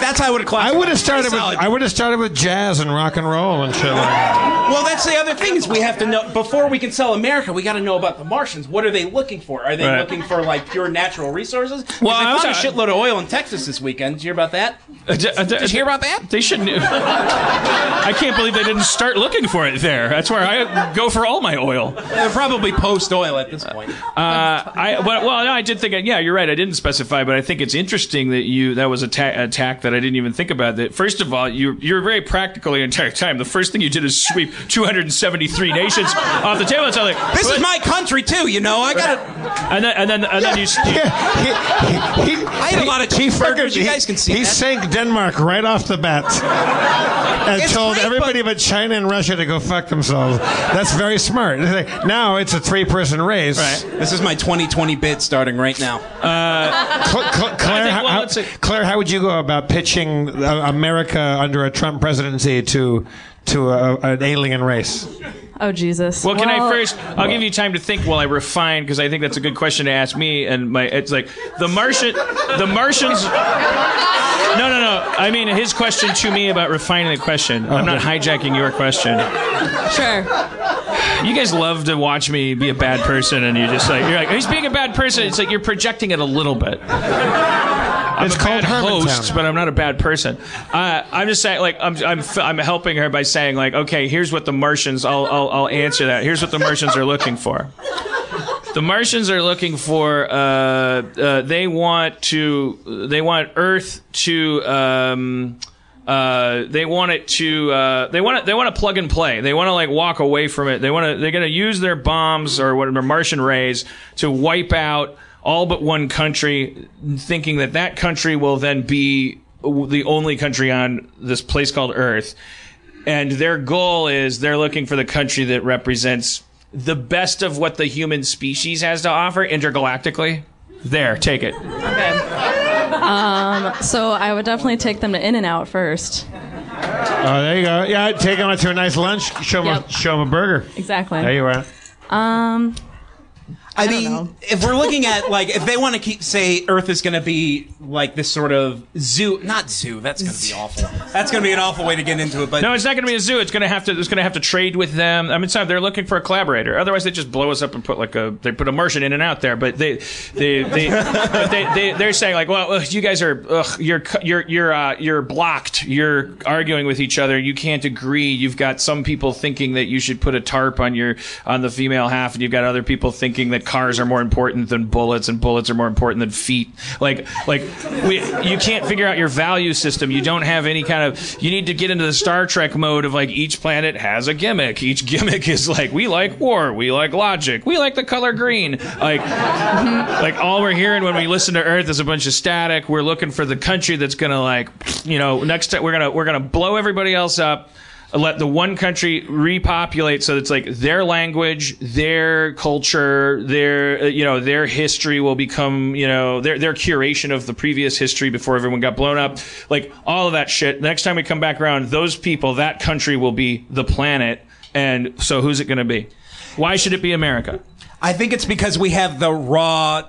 That's how I would have I would have started with I would have started with jazz and rock and roll and shit like that. Well, that's the other thing is we have to know before we can sell America. We got to know about the Martians. What are they looking for? Are they Right. looking for like pure natural resources? Well, I was- found a shitload of oil in Texas this weekend. Did you hear about that? Did you hear about that? They shouldn't. (laughs) I can't believe they didn't start looking for it there. That's where I go for all my oil. They're probably post oil at this point. Uh, I but, well, no, I did think. Yeah, you're right. I didn't specify, but I think it's interesting that you that was a ta- attack that I didn't even think about. That first of all, you you're very practical the entire time. The first thing you did is sweep 273 nations off the table. It's like This is my country too, you know. I got And then and then and then you. (laughs) I had a lot of cheeseburgers. You guys can see He that. sank Denmark right off the bat and It's told great, everybody but China and Russia to go fuck themselves. That's very smart. Now it's a three-person race. This is my 2020 bid starting right now. Uh, Cl- Cl- Claire, how, how- Claire, how would you go about pitching uh, America under a Trump presidency to to a, an alien race? Oh Jesus. Well, can I first? I'll give you time to think while I refine because I think that's a good question to ask me. And my, it's like the Martian, the Martians. No, no, no. I mean his question to me about refining the question. I'm not hijacking your question. Sure. You guys love to watch me be a bad person, and you just like you're like he's being a bad person. It's like you're projecting it a little bit. I'm It's a called bad host, but I'm not a bad person. Uh, I'm just saying, like, I'm, I'm, I'm helping her by saying, like, okay, here's what the Martians. I'll, I'll, I'll answer that. Here's what the Martians are looking for. The Martians are looking for. Uh, uh, they want to. They want Earth to. Um, uh, they want it to. Uh, they want it. They want to plug and play. They want to like walk away from it. They want to. They're going to use their bombs or whatever Martian rays to wipe out all but one country, thinking that that country will then be the only country on this place called Earth. And their goal is they're looking for the country that represents the best of what the human species has to offer intergalactically. There, take it. Um, so I would definitely take them to In-N-Out first. Oh, there you go. Yeah, take them out to a nice lunch. Show them, a, show 'em a burger. Exactly. There you are. Um, I, mean, if we're looking at like if they want to keep say Earth is going to be like this sort of zoo, not zoo. That's going to be awful. That's going to be an awful way to get into it. But No, it's not going to be a zoo. It's going to have to. It's going to have to trade with them. I mean, so they're looking for a collaborator. Otherwise, they just blow us up and put like a. They put a Martian in and out there. But they, they, they, but they, they they're saying like, well, ugh, you guys are, ugh, you're, you're, you're, uh, you're blocked. You're arguing with each other. You can't agree. You've got some people thinking that you should put a tarp on your on the female half, and you've got other people thinking that cars are more important than bullets, and bullets are more important than feet. Like, like we, you can't figure out your value system. You don't have any kind of. You need to get into the Star Trek mode of like each planet has a gimmick. Each gimmick is like we like war, we like logic, we like the color green. Like, like all we're hearing when we listen to Earth is a bunch of static. We're looking for the country that's gonna like, you know, next time we're gonna we're gonna blow everybody else up. Let the one country repopulate so it's like their language, their culture, their uh, you know their history will become you know their their curation of the previous history before everyone got blown up, like all of that shit. The Next time we come back around, those people, that country will be the planet, and so who's it going to be? Why should it be America? I think it's because we have the raw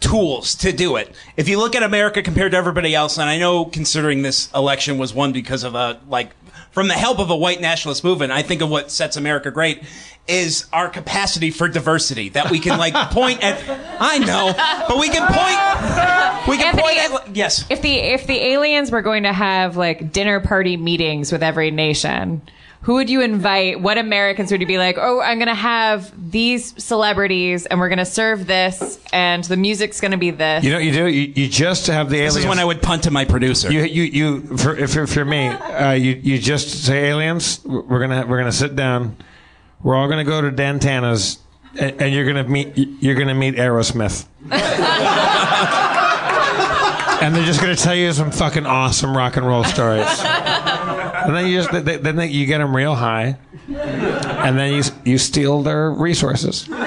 tools to do it. If you look at America compared to everybody else, and I know considering this election was won because of a like from the help of a white nationalist movement, I think of what sets America great is our capacity for diversity that we can like (laughs) point at I know, but we can point we can Anthony, point at yes. If the if the aliens were going to have like dinner party meetings with every nation, who would you invite? What Americans would you be like? Oh, I'm going to have these celebrities, and we're going to serve this, and the music's going to be this. You know what you do? You, you just have the aliens. This is when I would punt to my producer. You, you, you for, if, for, for me, uh, you, you just say aliens. We're gonna, we're gonna sit down. We're all gonna go to Dan Tana's, and, and you're gonna meet, you're gonna meet Aerosmith. (laughs) and they're just gonna tell you some fucking awesome rock and roll stories. (laughs) And then you just, then then they, you get them real high, and then you, you steal their resources. (laughs)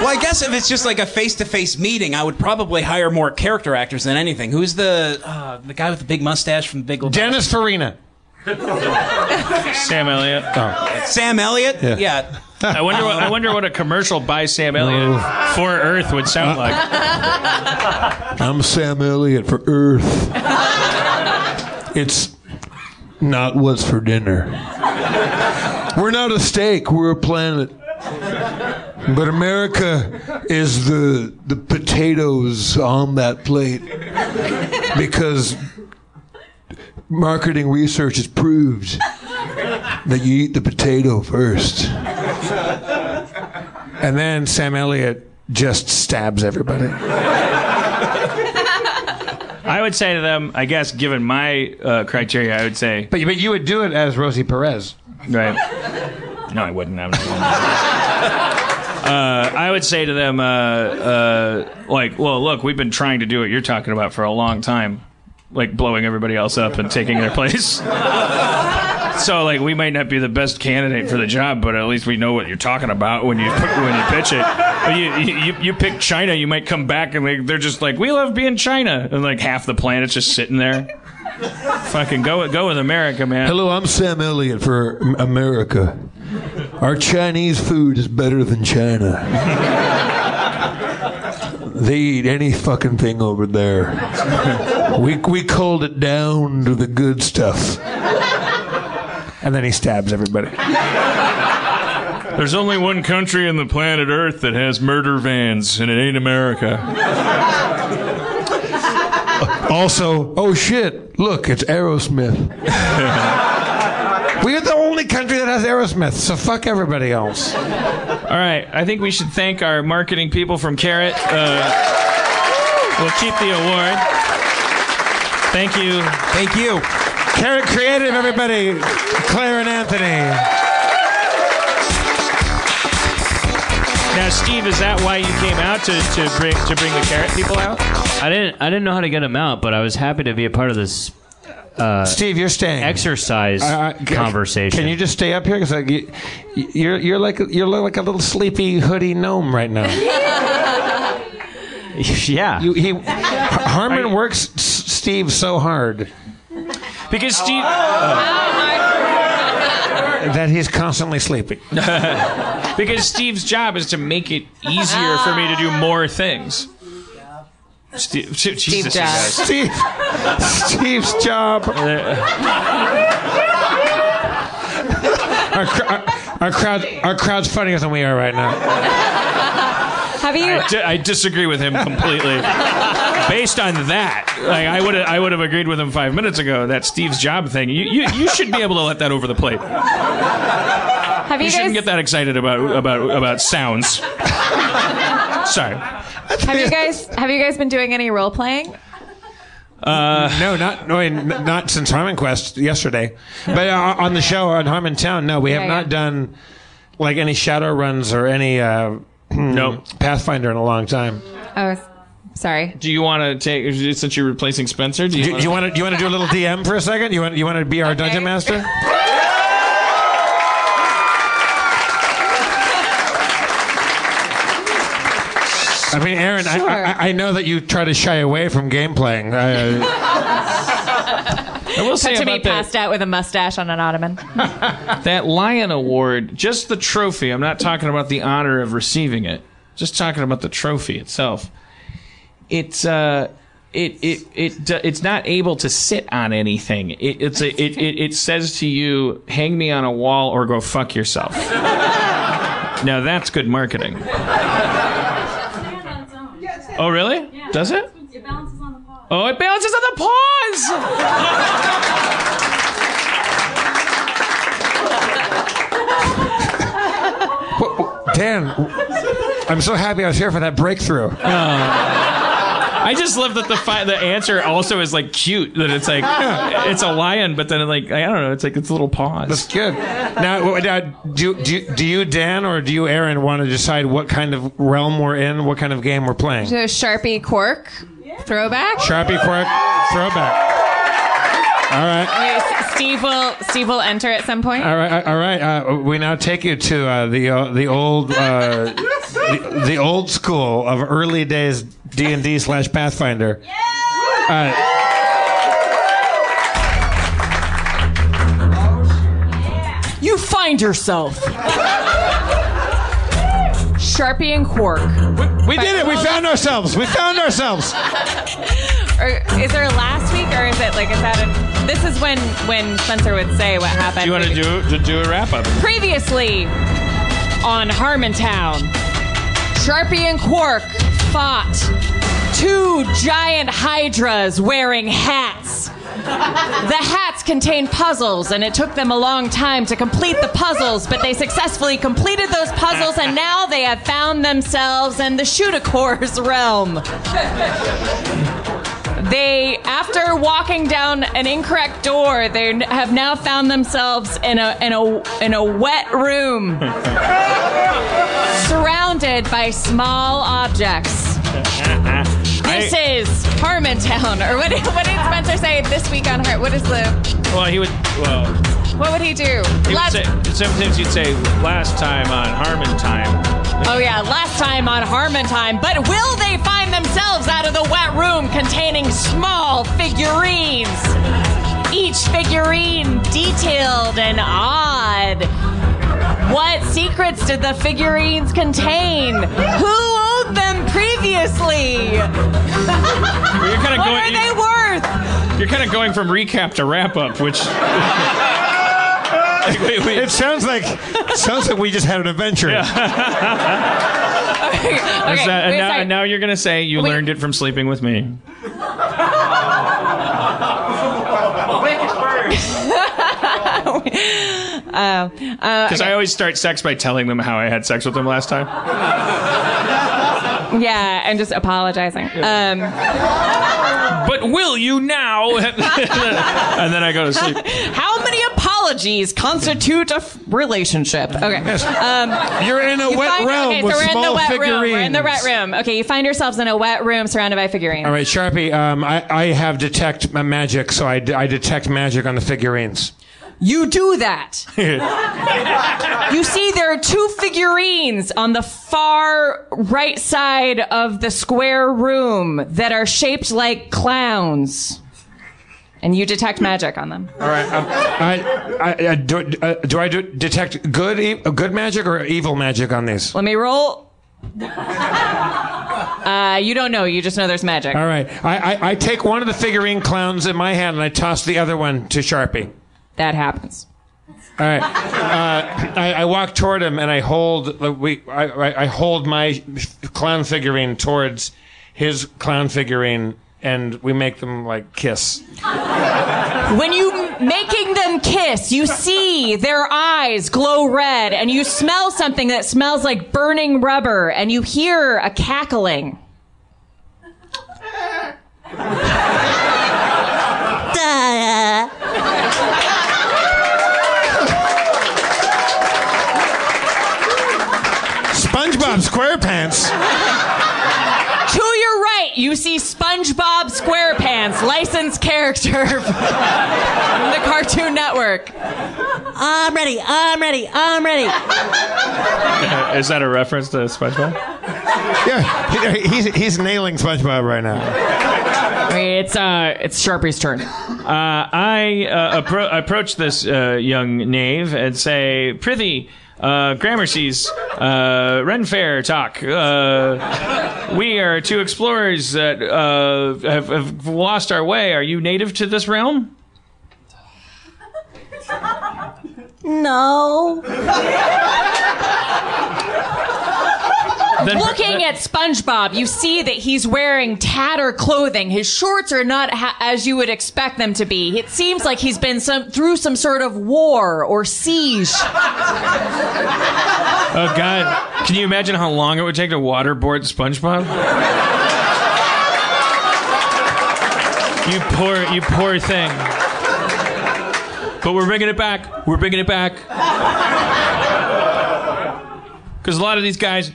Well, I guess if it's just like a face-to-face meeting, I would probably hire more character actors than anything. Who's the uh, the guy with the big mustache from Big Lebowski? Dennis Farina. Sam Elliott. Sam Elliott. Yeah. Yeah. I wonder. What, I wonder what a commercial by Sam Elliott for Earth would sound like. I'm Sam Elliott for Earth. (laughs) It's not what's for dinner. We're not a steak, we're a planet. But America is the the potatoes on that plate. Because marketing research has proved that you eat the potato first. And then Sam Elliott just stabs everybody. I would say to them, I guess, given my uh, criteria, I would say, But, but you would do it as Rosie Perez. right? No, I wouldn't. I'm not. Uh, I would say to them, uh, uh, like, well, look, we've been trying to do what you're talking about for a long time, like blowing everybody else up and taking their place. (laughs) So, like, we might not be the best candidate for the job, but at least we know what you're talking about when you when you pitch it. But you you, you pick China, you might come back and like, they're just like, we love being China, and like half the planet's just sitting there. Fucking go go with America, man. Hello, I'm Sam Elliott for America. Our Chinese food is better than China. (laughs) They eat any fucking thing over there. (laughs) We, we culled it down to the good stuff. And then he stabs everybody. (laughs) There's only one country in the planet Earth that has murder vans, and it ain't America. (laughs) Also, oh shit, look, it's Aerosmith. (laughs) We're the only country that has Aerosmith, so fuck everybody else. All right, I think we should thank our marketing people from Carrot. Uh, we'll keep the award. Thank you. Thank you. Carrot Creative, everybody. Claire and Anthony. Now, Steve, is that why you came out to, to bring to bring the Carrot people out? I didn't. I didn't know how to get them out, but I was happy to be a part of this. Uh, Steve, you're staying. Exercise Uh, c- conversation. Can you just stay up here? Because like, you, you're you're like you're like a little sleepy hoodie gnome right now. (laughs) yeah. You, he Harmon works Steve so hard Because oh, Steve. Oh, that he's constantly sleeping. (laughs) because Steve's job is to make it easier for me to do more things. Steve, Jesus, you job. guys. Steve, Steve's job. (laughs) Our, our, our crowd, our crowd's funnier than we are right now. Have you? I, di- I disagree with him completely. Based on that, like I would I would have agreed with him five minutes ago. That Steve's job thing, you, you you should be able to let that over the plate. have You you shouldn't get that excited about about about sounds. Sorry. Have you guys? Have you guys been doing any role playing? no, not no, not since HarmonQuest yesterday, but uh, on the show on Harmontown, no, we have Yeah, not yeah. done like any shadow runs or any uh, No. Pathfinder in a long time. Oh, sorry. Do you want to take since you're replacing Spencer? Do you, Do, do you want to do you want to do a little DM for a second? You want you want to be our dungeon master? (laughs) I mean, Erin, I, I, I know that you try to shy away from game playing. Uh, (laughs) I will say to be about that, passed out with a mustache on an ottoman. (laughs) that Lion Award, just the trophy. I'm not talking about the honor of receiving it. Just talking about the trophy itself. It's uh, it it it d- it's not able to sit on anything. It, it's a, it, it it says to you, "Hang me on a wall or go fuck yourself." (laughs) now that's good marketing. Oh really? Does it? It balances on the pause. Oh, it balances on the pause. Dan, I'm so happy I was here for that breakthrough. Oh. I just love that the fi- the answer also is like cute. That it's like it's a lion, but then like I don't know. It's like it's a little pause. That's good. Now, now do, do, do you, Dan, or do you, Erin, want to decide what kind of realm we're in, what kind of game we're playing? So Sharpie Quark throwback. Sharpie Quark, throwback. All right. Wait, Steve will Steve will enter at some point. All right, all right. Uh, we now take you to uh, the uh, the old uh, the, the old school of early days D and D slash Pathfinder. Uh, You find yourself. Sharpie and Quark. we did it. We found ourselves. We found ourselves. (laughs) Or is there a last week, or is it like is that? A, this is when when Spencer would say what happened. Do you want to do to do a wrap up? Previously on Harmontown, Sharpie and Quark fought two giant hydras wearing hats. The hats contained puzzles, and it took them a long time to complete the puzzles, but they successfully completed those puzzles, and now they have found themselves in the Shootacor's (laughs) realm. They, after walking down an incorrect door, they have now found themselves in a in a in a wet room, (laughs) surrounded by small objects. (laughs) This is Harmontown, or what did, what did Spencer say this week on Heart? What is the Well, he would. Well, what would he do? he would Last- say. Sometimes you'd say last time on Harmon time. Oh yeah, last time on Harmontown. But will they find themselves out of the wet room containing small figurines? Each figurine detailed and odd. What secrets did the figurines contain? Who owned them previously? You're kind of what going. are they worth? You're kind of going from recap to wrap up, which. (laughs) It sounds like sounds like we just had an adventure. Is (laughs) that- and, now, and now you're going to say you learned it from sleeping with me. (laughs) Uh, uh, Because I always start sex by telling them how I had sex with them last time. (laughs) yeah, and just apologizing. Um, But will you now? (laughs) (laughs) and then I go to sleep. How many apologies constitute a f- relationship? Okay. Um, You're in a you wet find- realm okay, with so we're in the small wet room. We're in the wet room. Okay, you find yourselves in a wet room surrounded by figurines. All right, Sharpie. Um, I, I have detect ma- magic, so I, d- I detect magic on the figurines. You do that. (laughs) You see, there are two figurines on the far right side of the square room that are shaped like clowns. And you detect magic on them. All right. Um, I, I, I, do, uh, do I do, detect good e- good magic or evil magic on these? Let me roll. Uh, you don't know. You just know there's magic. All right. I, I, I take one of the figurine clowns in my hand and I toss the other one to Sharpie. That happens. All right. Uh, I, I walk toward him and I hold uh, we I, I I hold my clown figurine towards his clown figurine and we make them like kiss. When you making them kiss, you see their eyes glow red, and you smell something that smells like burning rubber, and you hear a cackling. SpongeBob SquarePants. To your right, you see SpongeBob SquarePants, licensed character (laughs) from the Cartoon Network. I'm ready. I'm ready. I'm ready. Is that a reference to SpongeBob? Yeah, he- he's he's nailing SpongeBob right now. It's uh, it's Sharpie's turn. Uh, I uh, appro- approach this uh, young knave and say, "Prithee, uh, Gramercy's uh, Ren Fair talk. Uh, we are two explorers that uh, have, have lost our way. Are you native to this realm?" No. Then- Looking at SpongeBob, you see that he's wearing tattered clothing. His shorts are not ha- as you would expect them to be. It seems like he's been some through some sort of war or siege. Oh God! Can you imagine how long it would take to waterboard SpongeBob? You poor, you poor thing. But we're bringing it back. We're bringing it back. Because a lot of these guys,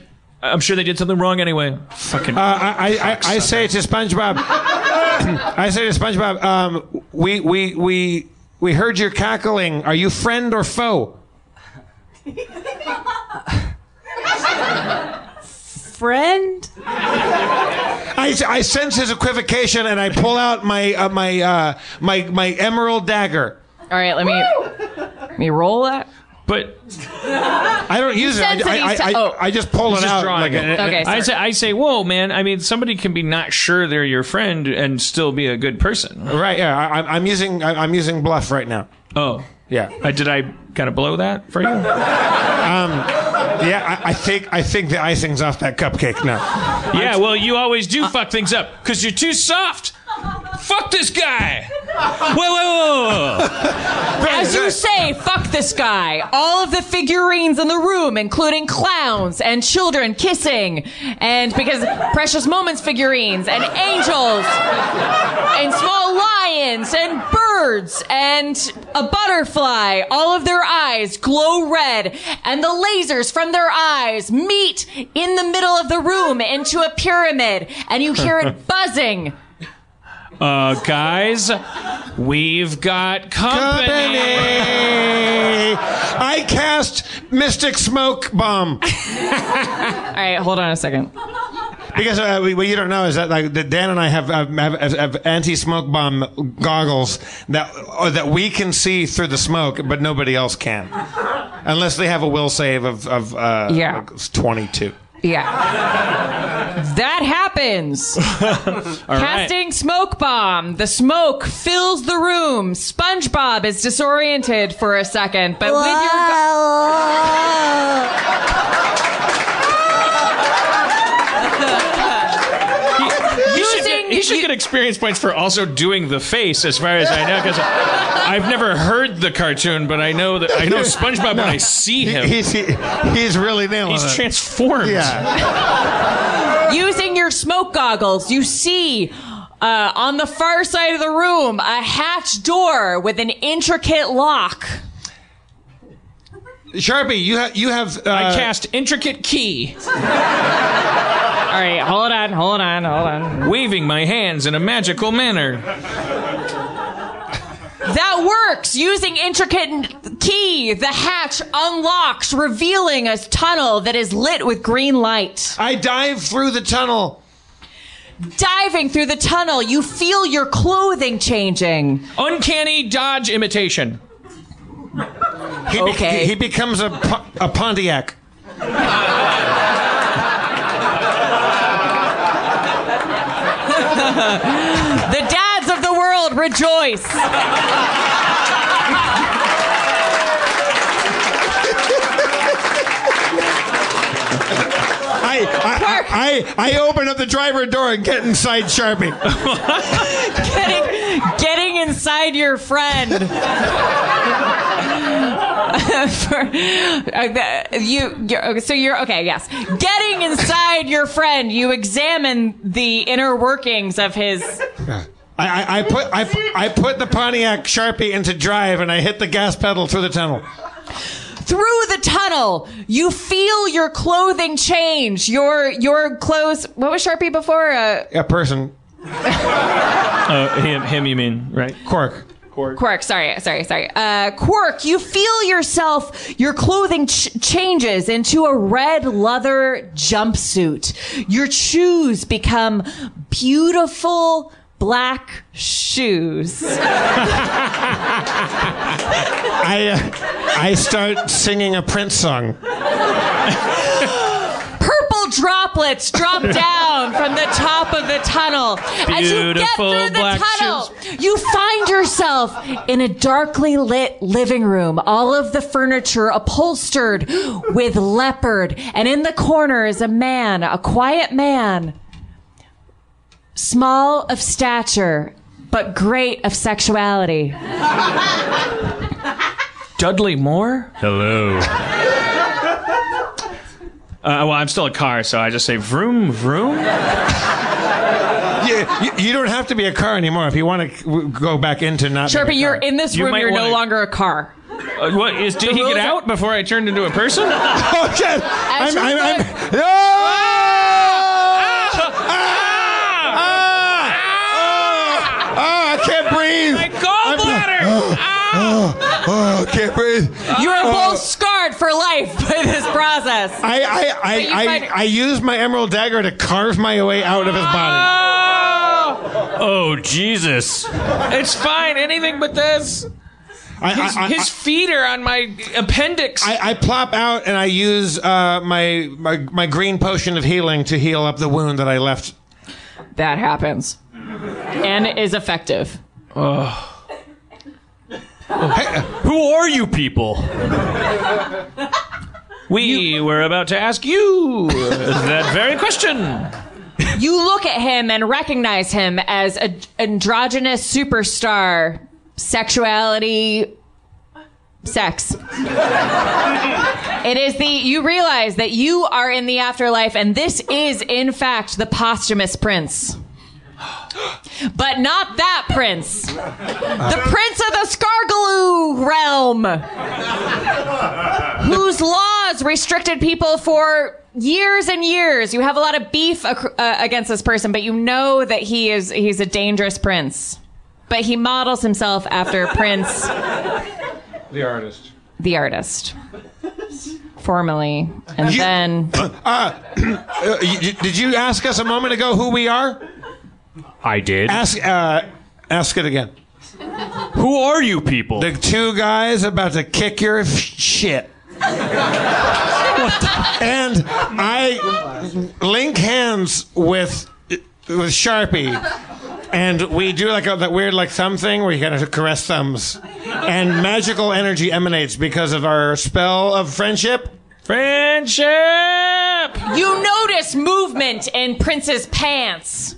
I'm sure they did something wrong anyway. Fucking. Uh, I, I, I, I say to SpongeBob, (coughs) I say to SpongeBob, um, we, we, we, we heard your cackling. Are you friend or foe? friend? I, I sense his equivocation, and I pull out my uh, my uh, my my emerald dagger. All right, let me let me roll that. But I don't use it. I, sense that I, he's I, t- oh. I just pull He's it just out. drawing like it. Okay, I sorry. say, I say, whoa, man. I mean, somebody can be not sure they're your friend and still be a good person. Right. Yeah. I, I'm- I'm using I, I'm using bluff right now. Oh, Yeah. uh, did I kind of blow that for you? Um. Yeah. I, I think I think the icing's off that cupcake now. yeah. Well, you always do fuck things up because you're too soft. Fuck this guy. Whoa, whoa, whoa, whoa. As you say, fuck this guy. All of the figurines in the room, including clowns and children kissing, and because precious moments figurines and angels and small lions and birds and a butterfly, all of their eyes glow red, and the lasers from their eyes meet in the middle of the room into a pyramid, and you hear it (laughs) buzzing. Uh, guys, we've got company. Company. I cast Mystic Smoke Bomb. All right, hold on a second. Because uh, we, what you don't know is that like that Dan and I have have, have, have anti-smoke bomb goggles that uh, that we can see through the smoke, but nobody else can, unless they have a will save of of uh, Yeah. like, twenty-two. Yeah. That happens. (laughs) Casting smoke bomb. The smoke fills the room. SpongeBob is disoriented for a second, but with your He should, get, he should get experience points for also doing the face, as far as I know, because I've never heard the cartoon, but I know that I know SpongeBob when I see him. He's he, he's really nailing He's it. transformed. Yeah. using your smoke goggles, you see uh, on the far side of the room a hatch door with an intricate lock. Sharpie, you have you have. Uh, I cast intricate key, All right, hold on, hold on, hold on. waving my hands in a magical manner. That works! Using intricate key, the hatch unlocks, revealing a tunnel that is lit with green light. I dive through the tunnel. Diving through the tunnel, you feel your clothing changing. Uncanny dodge imitation. He, be- Okay. he, he becomes a Po- a Pontiac. (laughs) The dads of the world rejoice. I I, I I open up the driver door and get inside Sharpie. (laughs) getting, getting inside your friend. (laughs) For, uh, the- you, you're, okay, so you're okay. Yes, getting inside your friend, you examine the inner workings of his. I, I, I put I, I put the Pontiac Sharpie into drive and I hit the gas pedal through the tunnel. Through the tunnel, you feel your clothing change. Your your clothes. What was Sharpie before? Uh, A person. Uh, (laughs) him, him, you mean, right? Cork. Quirk, sorry, sorry, sorry. Uh, Quirk, you feel yourself, your clothing ch- changes into a red leather jumpsuit. Your shoes become beautiful black shoes. (laughs) I uh, I start singing a Prince song. (laughs) Purple droplets drop (laughs) down from the top of the tunnel. As you get Beautiful through the black tunnel, you find yourself in a darkly lit living room. All of the furniture upholstered with leopard. And in the corner is a man, a quiet man, small of stature, but great of sexuality. Dudley Moore? Hello. (laughs) Uh, well, I'm still a car, so I just say vroom, vroom. (laughs) Yeah, you, you don't have to be a car anymore if you want to go back into not. being a Sharpie, you're car. in this You room, might you're no wanna- longer a car. Uh, what is? Did he get out before I turned into a person? (laughs) Shit! I'm, I'm, I'm, (laughs) Ah! Ah! Oh, I can't breathe. My gallbladder! Oh, (gasps) oh, I can't breathe. You are Oh. both scarred scarred for life (laughs) by this process. I I I, I, find- I used my emerald dagger to carve my way out of his body. Oh oh Jesus! It's fine. Anything but this. I, His, I- I- his feet are on my appendix. I, I plop out and I use uh, my, my my green potion of healing to heal up the wound that I left. That happens. And is effective. Who are you people? we were about to ask you that very question. You look at him and recognize him as an androgynous superstar, sexuality, sex. it is the, you realize that you are in the afterlife, and this is, in fact, the posthumous prince. (gasps) But not that prince. The prince of the Scargaloo realm, whose laws restricted people for years and years. You have a lot of beef ac- uh, against this person, but you know that he is he's a dangerous prince. But he models himself after Prince, The artist. the artist, formally, and then (coughs) (coughs) Uh, you- did you ask us a moment ago who we are? I did. Ask uh, ask it again. Who are you people? The two guys about to kick your f- shit. and I link hands with with Sharpie, and we do like a, that weird like thumb thing where you gotta caress thumbs, and magical energy emanates because of our spell of friendship. Friendship. you notice movement in Prince's pants.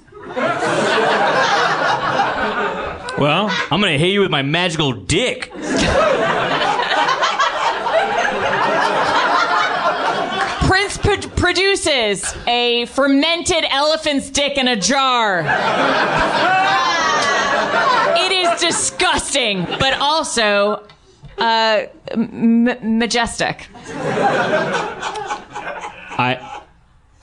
Well, I'm gonna hit you with my magical dick. Prince pro- produces a fermented elephant's dick in a jar. it is disgusting, but also uh, m- majestic. I,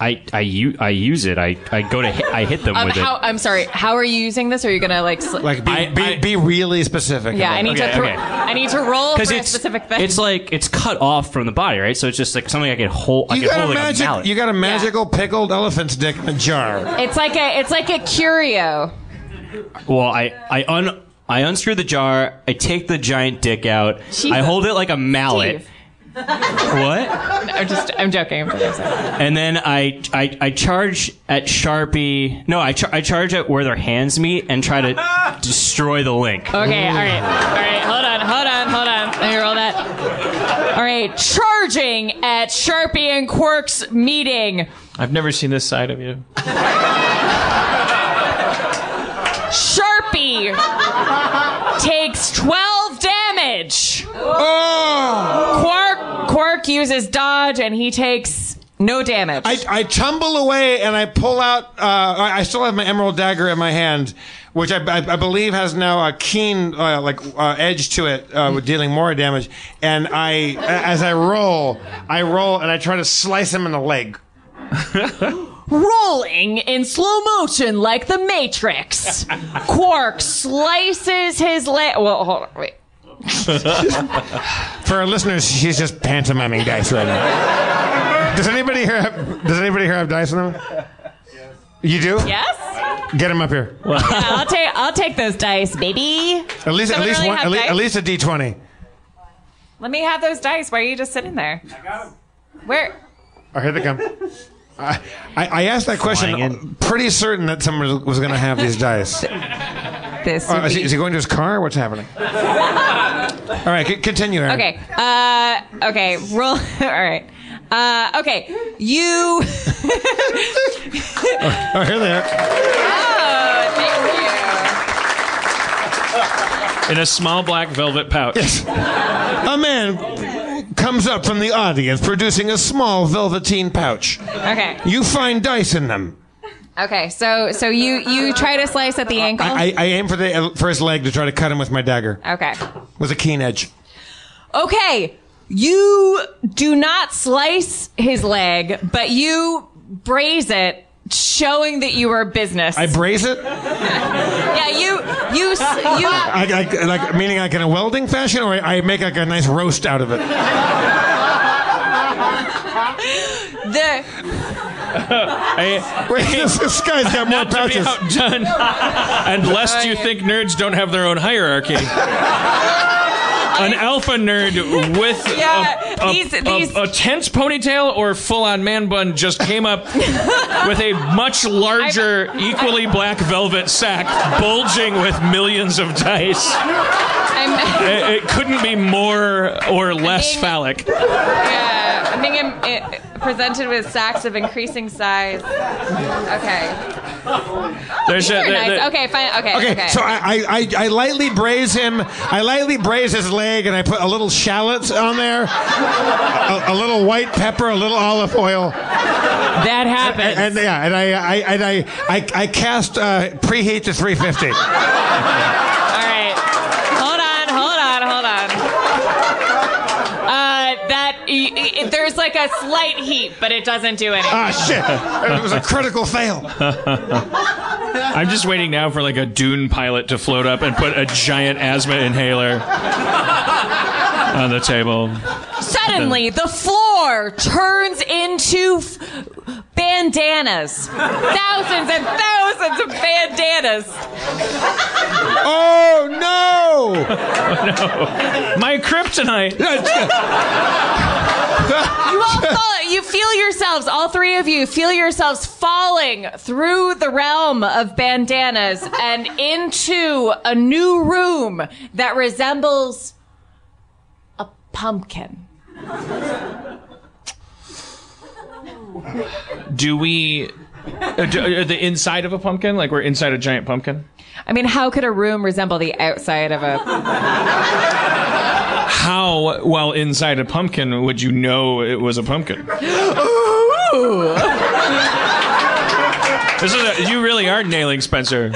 I, I, u- I use it. I, I go to I hit them Um, with how, it. I'm sorry. How are you using this? Are you gonna like? Sl- Like be, be, be really specific. yeah, I need it. to. Thro- I need to roll for a it's specific thing. it's like it's cut off from the body, right? So it's just like something I can hold. I You can got, a hold like magic, a you got a magical pickled elephant's dick in a jar. It's like a. It's like a curio. Well, I I un I unscrew the jar. I take the giant dick out. I hold it like a mallet. Steve. What? I'm just. I'm joking. I'm joking. And then I, I I charge at Sharpie. No, I char- I charge at where their hands meet and try to destroy the link. Okay, all right, all right. Hold on, hold on, hold on. Let me roll that. All right, charging at Sharpie and Quirk's meeting. I've never seen this side of you. Sharpie takes 12 damage. Oh! Uses dodge and he takes no damage. I, I tumble away and I pull out. Uh, I I still have my emerald dagger in my hand, which I, I, I believe has now a keen uh, like uh, edge to it, uh, with dealing more damage. And I, as I roll, I roll and I try to slice him in the leg. Rolling in slow motion like the Matrix. (laughs) Quark slices his leg. Well, hold on, wait. (laughs) For our listeners, she's just pantomiming dice right now. Does anybody here have, Does anybody here have dice in them? Yes. You do? Yes. Get them up here. Yeah, I'll take I'll take those dice, baby. At least, at least really one, at, le- at least a D twenty. Let me have those dice. Why are you just sitting there? I got them. Where? Oh, here they come. I, I, I asked that question pretty certain that someone was going to have these dice. (laughs) This. Uh, would is, he, is he going to his car? What's happening? (laughs) All right, c- continue, Erin. Okay. Uh, okay. Roll. (laughs) All right. Uh, okay. You. Oh, here they are. Oh, thank you. In a small black velvet pouch. A man comes up from the audience producing a small velveteen pouch. Okay. You find dice in them. Okay. So so you you try to slice at the ankle. I, I aim for the uh, for his leg to try to cut him with my dagger okay. with a keen edge. Okay. You do not slice his leg, but you braise it, showing that you are business. I braise it. yeah. You you you. I, I, like meaning like in a welding fashion, or I make like a nice roast out of it. the (laughs) Wait, this, this guy's got more not to be outdone. and lest you think nerds don't have their own hierarchy. (laughs) An alpha nerd with (laughs) Yeah, a, a, these- a- these- a tense ponytail or full-on man bun just came up (laughs) with a much larger, equally black velvet sack bulging with millions of dice. I'm, It, it couldn't be more or less phallic. yeah, being um, eh, presented with sacks of increasing size. Okay. There's These a, are the- nice. the- Okay, fine. Okay, okay. Okay, so I, I, I, I lightly braise him. I lightly braise his leg, and I put a little shallot on there, a, a little white pepper, a little olive oil. That happens. And, and, yeah, and I, I, and I, I, I cast uh, preheat to 350. All right. Hold on, hold on, hold on. Uh, that y- y- there's like a slight heat, but it doesn't do anything. Ah, shit! It was a critical fail. (laughs) I'm just waiting now for like a Dune pilot to float up and put a giant asthma inhaler on the table. Suddenly, the floor turns into f- bandanas. Thousands and thousands of bandanas. Oh no! (laughs) no. My kryptonite. (laughs) You all fall, you feel yourselves, all three of you, feel yourselves falling through the realm of bandanas and into a new room that resembles a pumpkin. Do we. Uh, do, the inside of a pumpkin? Like we're inside a giant pumpkin? I mean, how could a room resemble the outside of a. How, while inside a pumpkin, would you know it was a pumpkin? This is a, you really are nailing Spencer. you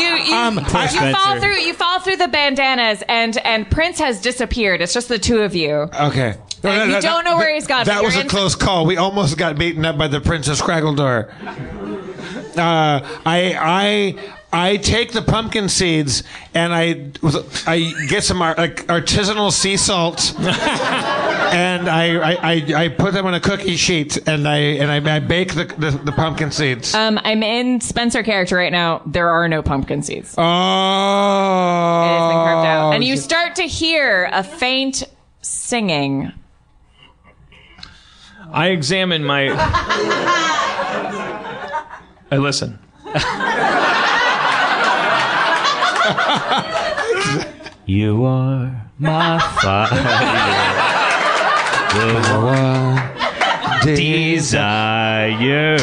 you, Um, you poor fall Spencer. through you fall through the bandanas and and Prince has disappeared. It's just the two of you. Okay. And you don't know where he's gone, That but was you're a in- close call. We almost got beaten up by the Princess Craggledor. Uh, I I I take the pumpkin seeds and I I get some ar- like artisanal sea salt. (laughs) And I, I, I, I put them on a cookie sheet and I and I, I bake the, the, the pumpkin seeds. Um, I'm in Spencer character right now. There are no pumpkin seeds. Oh, It has been carved out, and you start to hear a faint singing. I examine my. (laughs) I listen. (laughs) You are my fire. The one desire.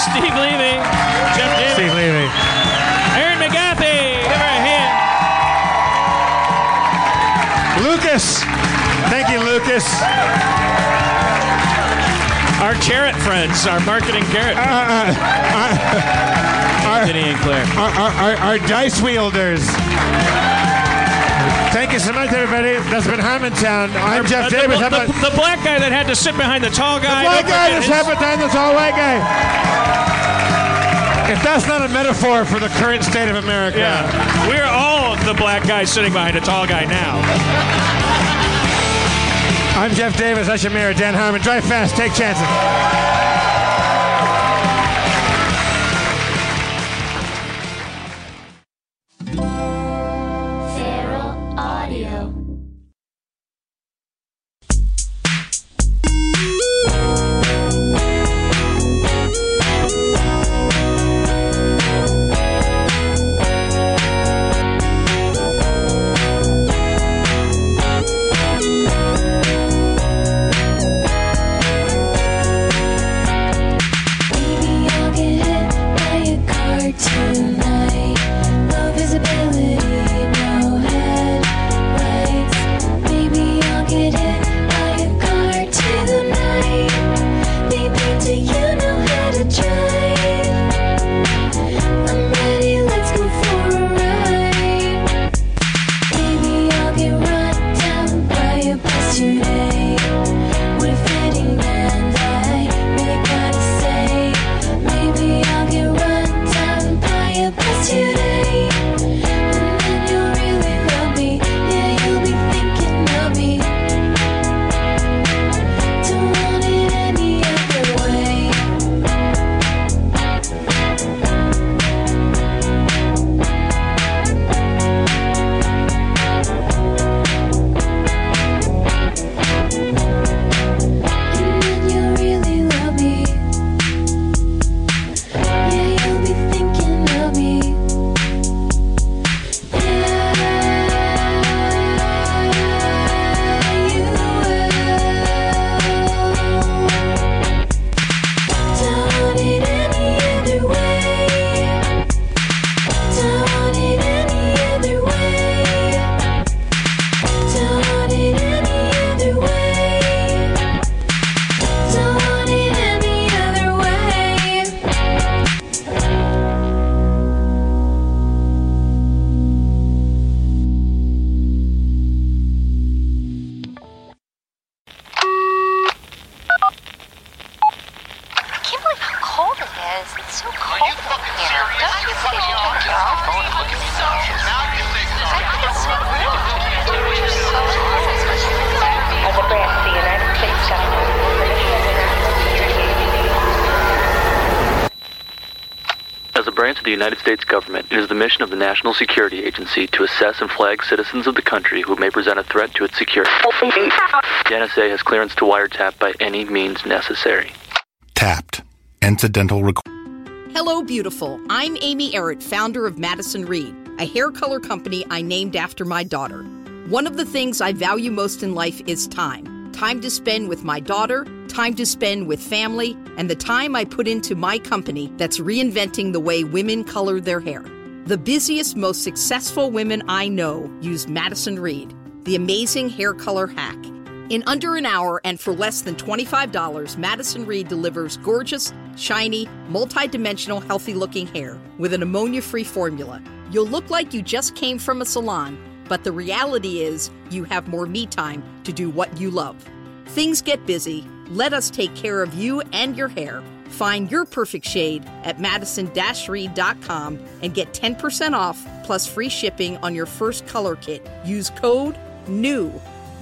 Steve Levy. Jeff Davis. Steve Levy. Erin McGathy. Give her a hand. Lucas. Thank you, Lucas. Our carrot friends, our marketing carrot. Uh, uh, uh, Anthony and Claire. Our, our, our, dice wielders. Thank you so much, everybody. That's been Harmontown. I'm Jeff Uh, Davis. The, How about- the, the black guy that had to sit behind the tall guy. White Don't guy is his- Harmontown, the tall white guy. If that's not a metaphor for the current state of America. Yeah. We're all the black guy sitting behind a tall guy now. I'm Jeff Davis. That's your mayor, Dan Harmon. Drive fast. Take chances. Feral mission of the National Security Agency to assess and flag citizens of the country who may present a threat to its security. The NSA has clearance to wiretap by any means necessary. Tapped. Incidental requ- Hello, beautiful. I'm Amy Errett, founder of Madison Reed, a hair color company I named after my daughter. One of the things I value most in life is time time to spend with my daughter, time to spend with family, and the time I put into my company that's reinventing the way women color their hair. The busiest, most successful women I know use Madison Reed, the amazing hair color hack. In under an hour and for less than $25, Madison Reed delivers gorgeous, shiny, multi-dimensional, healthy-looking hair with an ammonia-free formula. You'll look like you just came from a salon, but the reality is you have more me time to do what you love. Things get busy. Let us take care of you and your hair. Find your perfect shade at madison-reed.com and get 10% off plus free shipping on your first color kit. Use code NEW.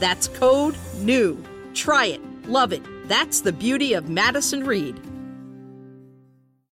That's code NEW. Try it. Love it. That's the beauty of Madison Reed.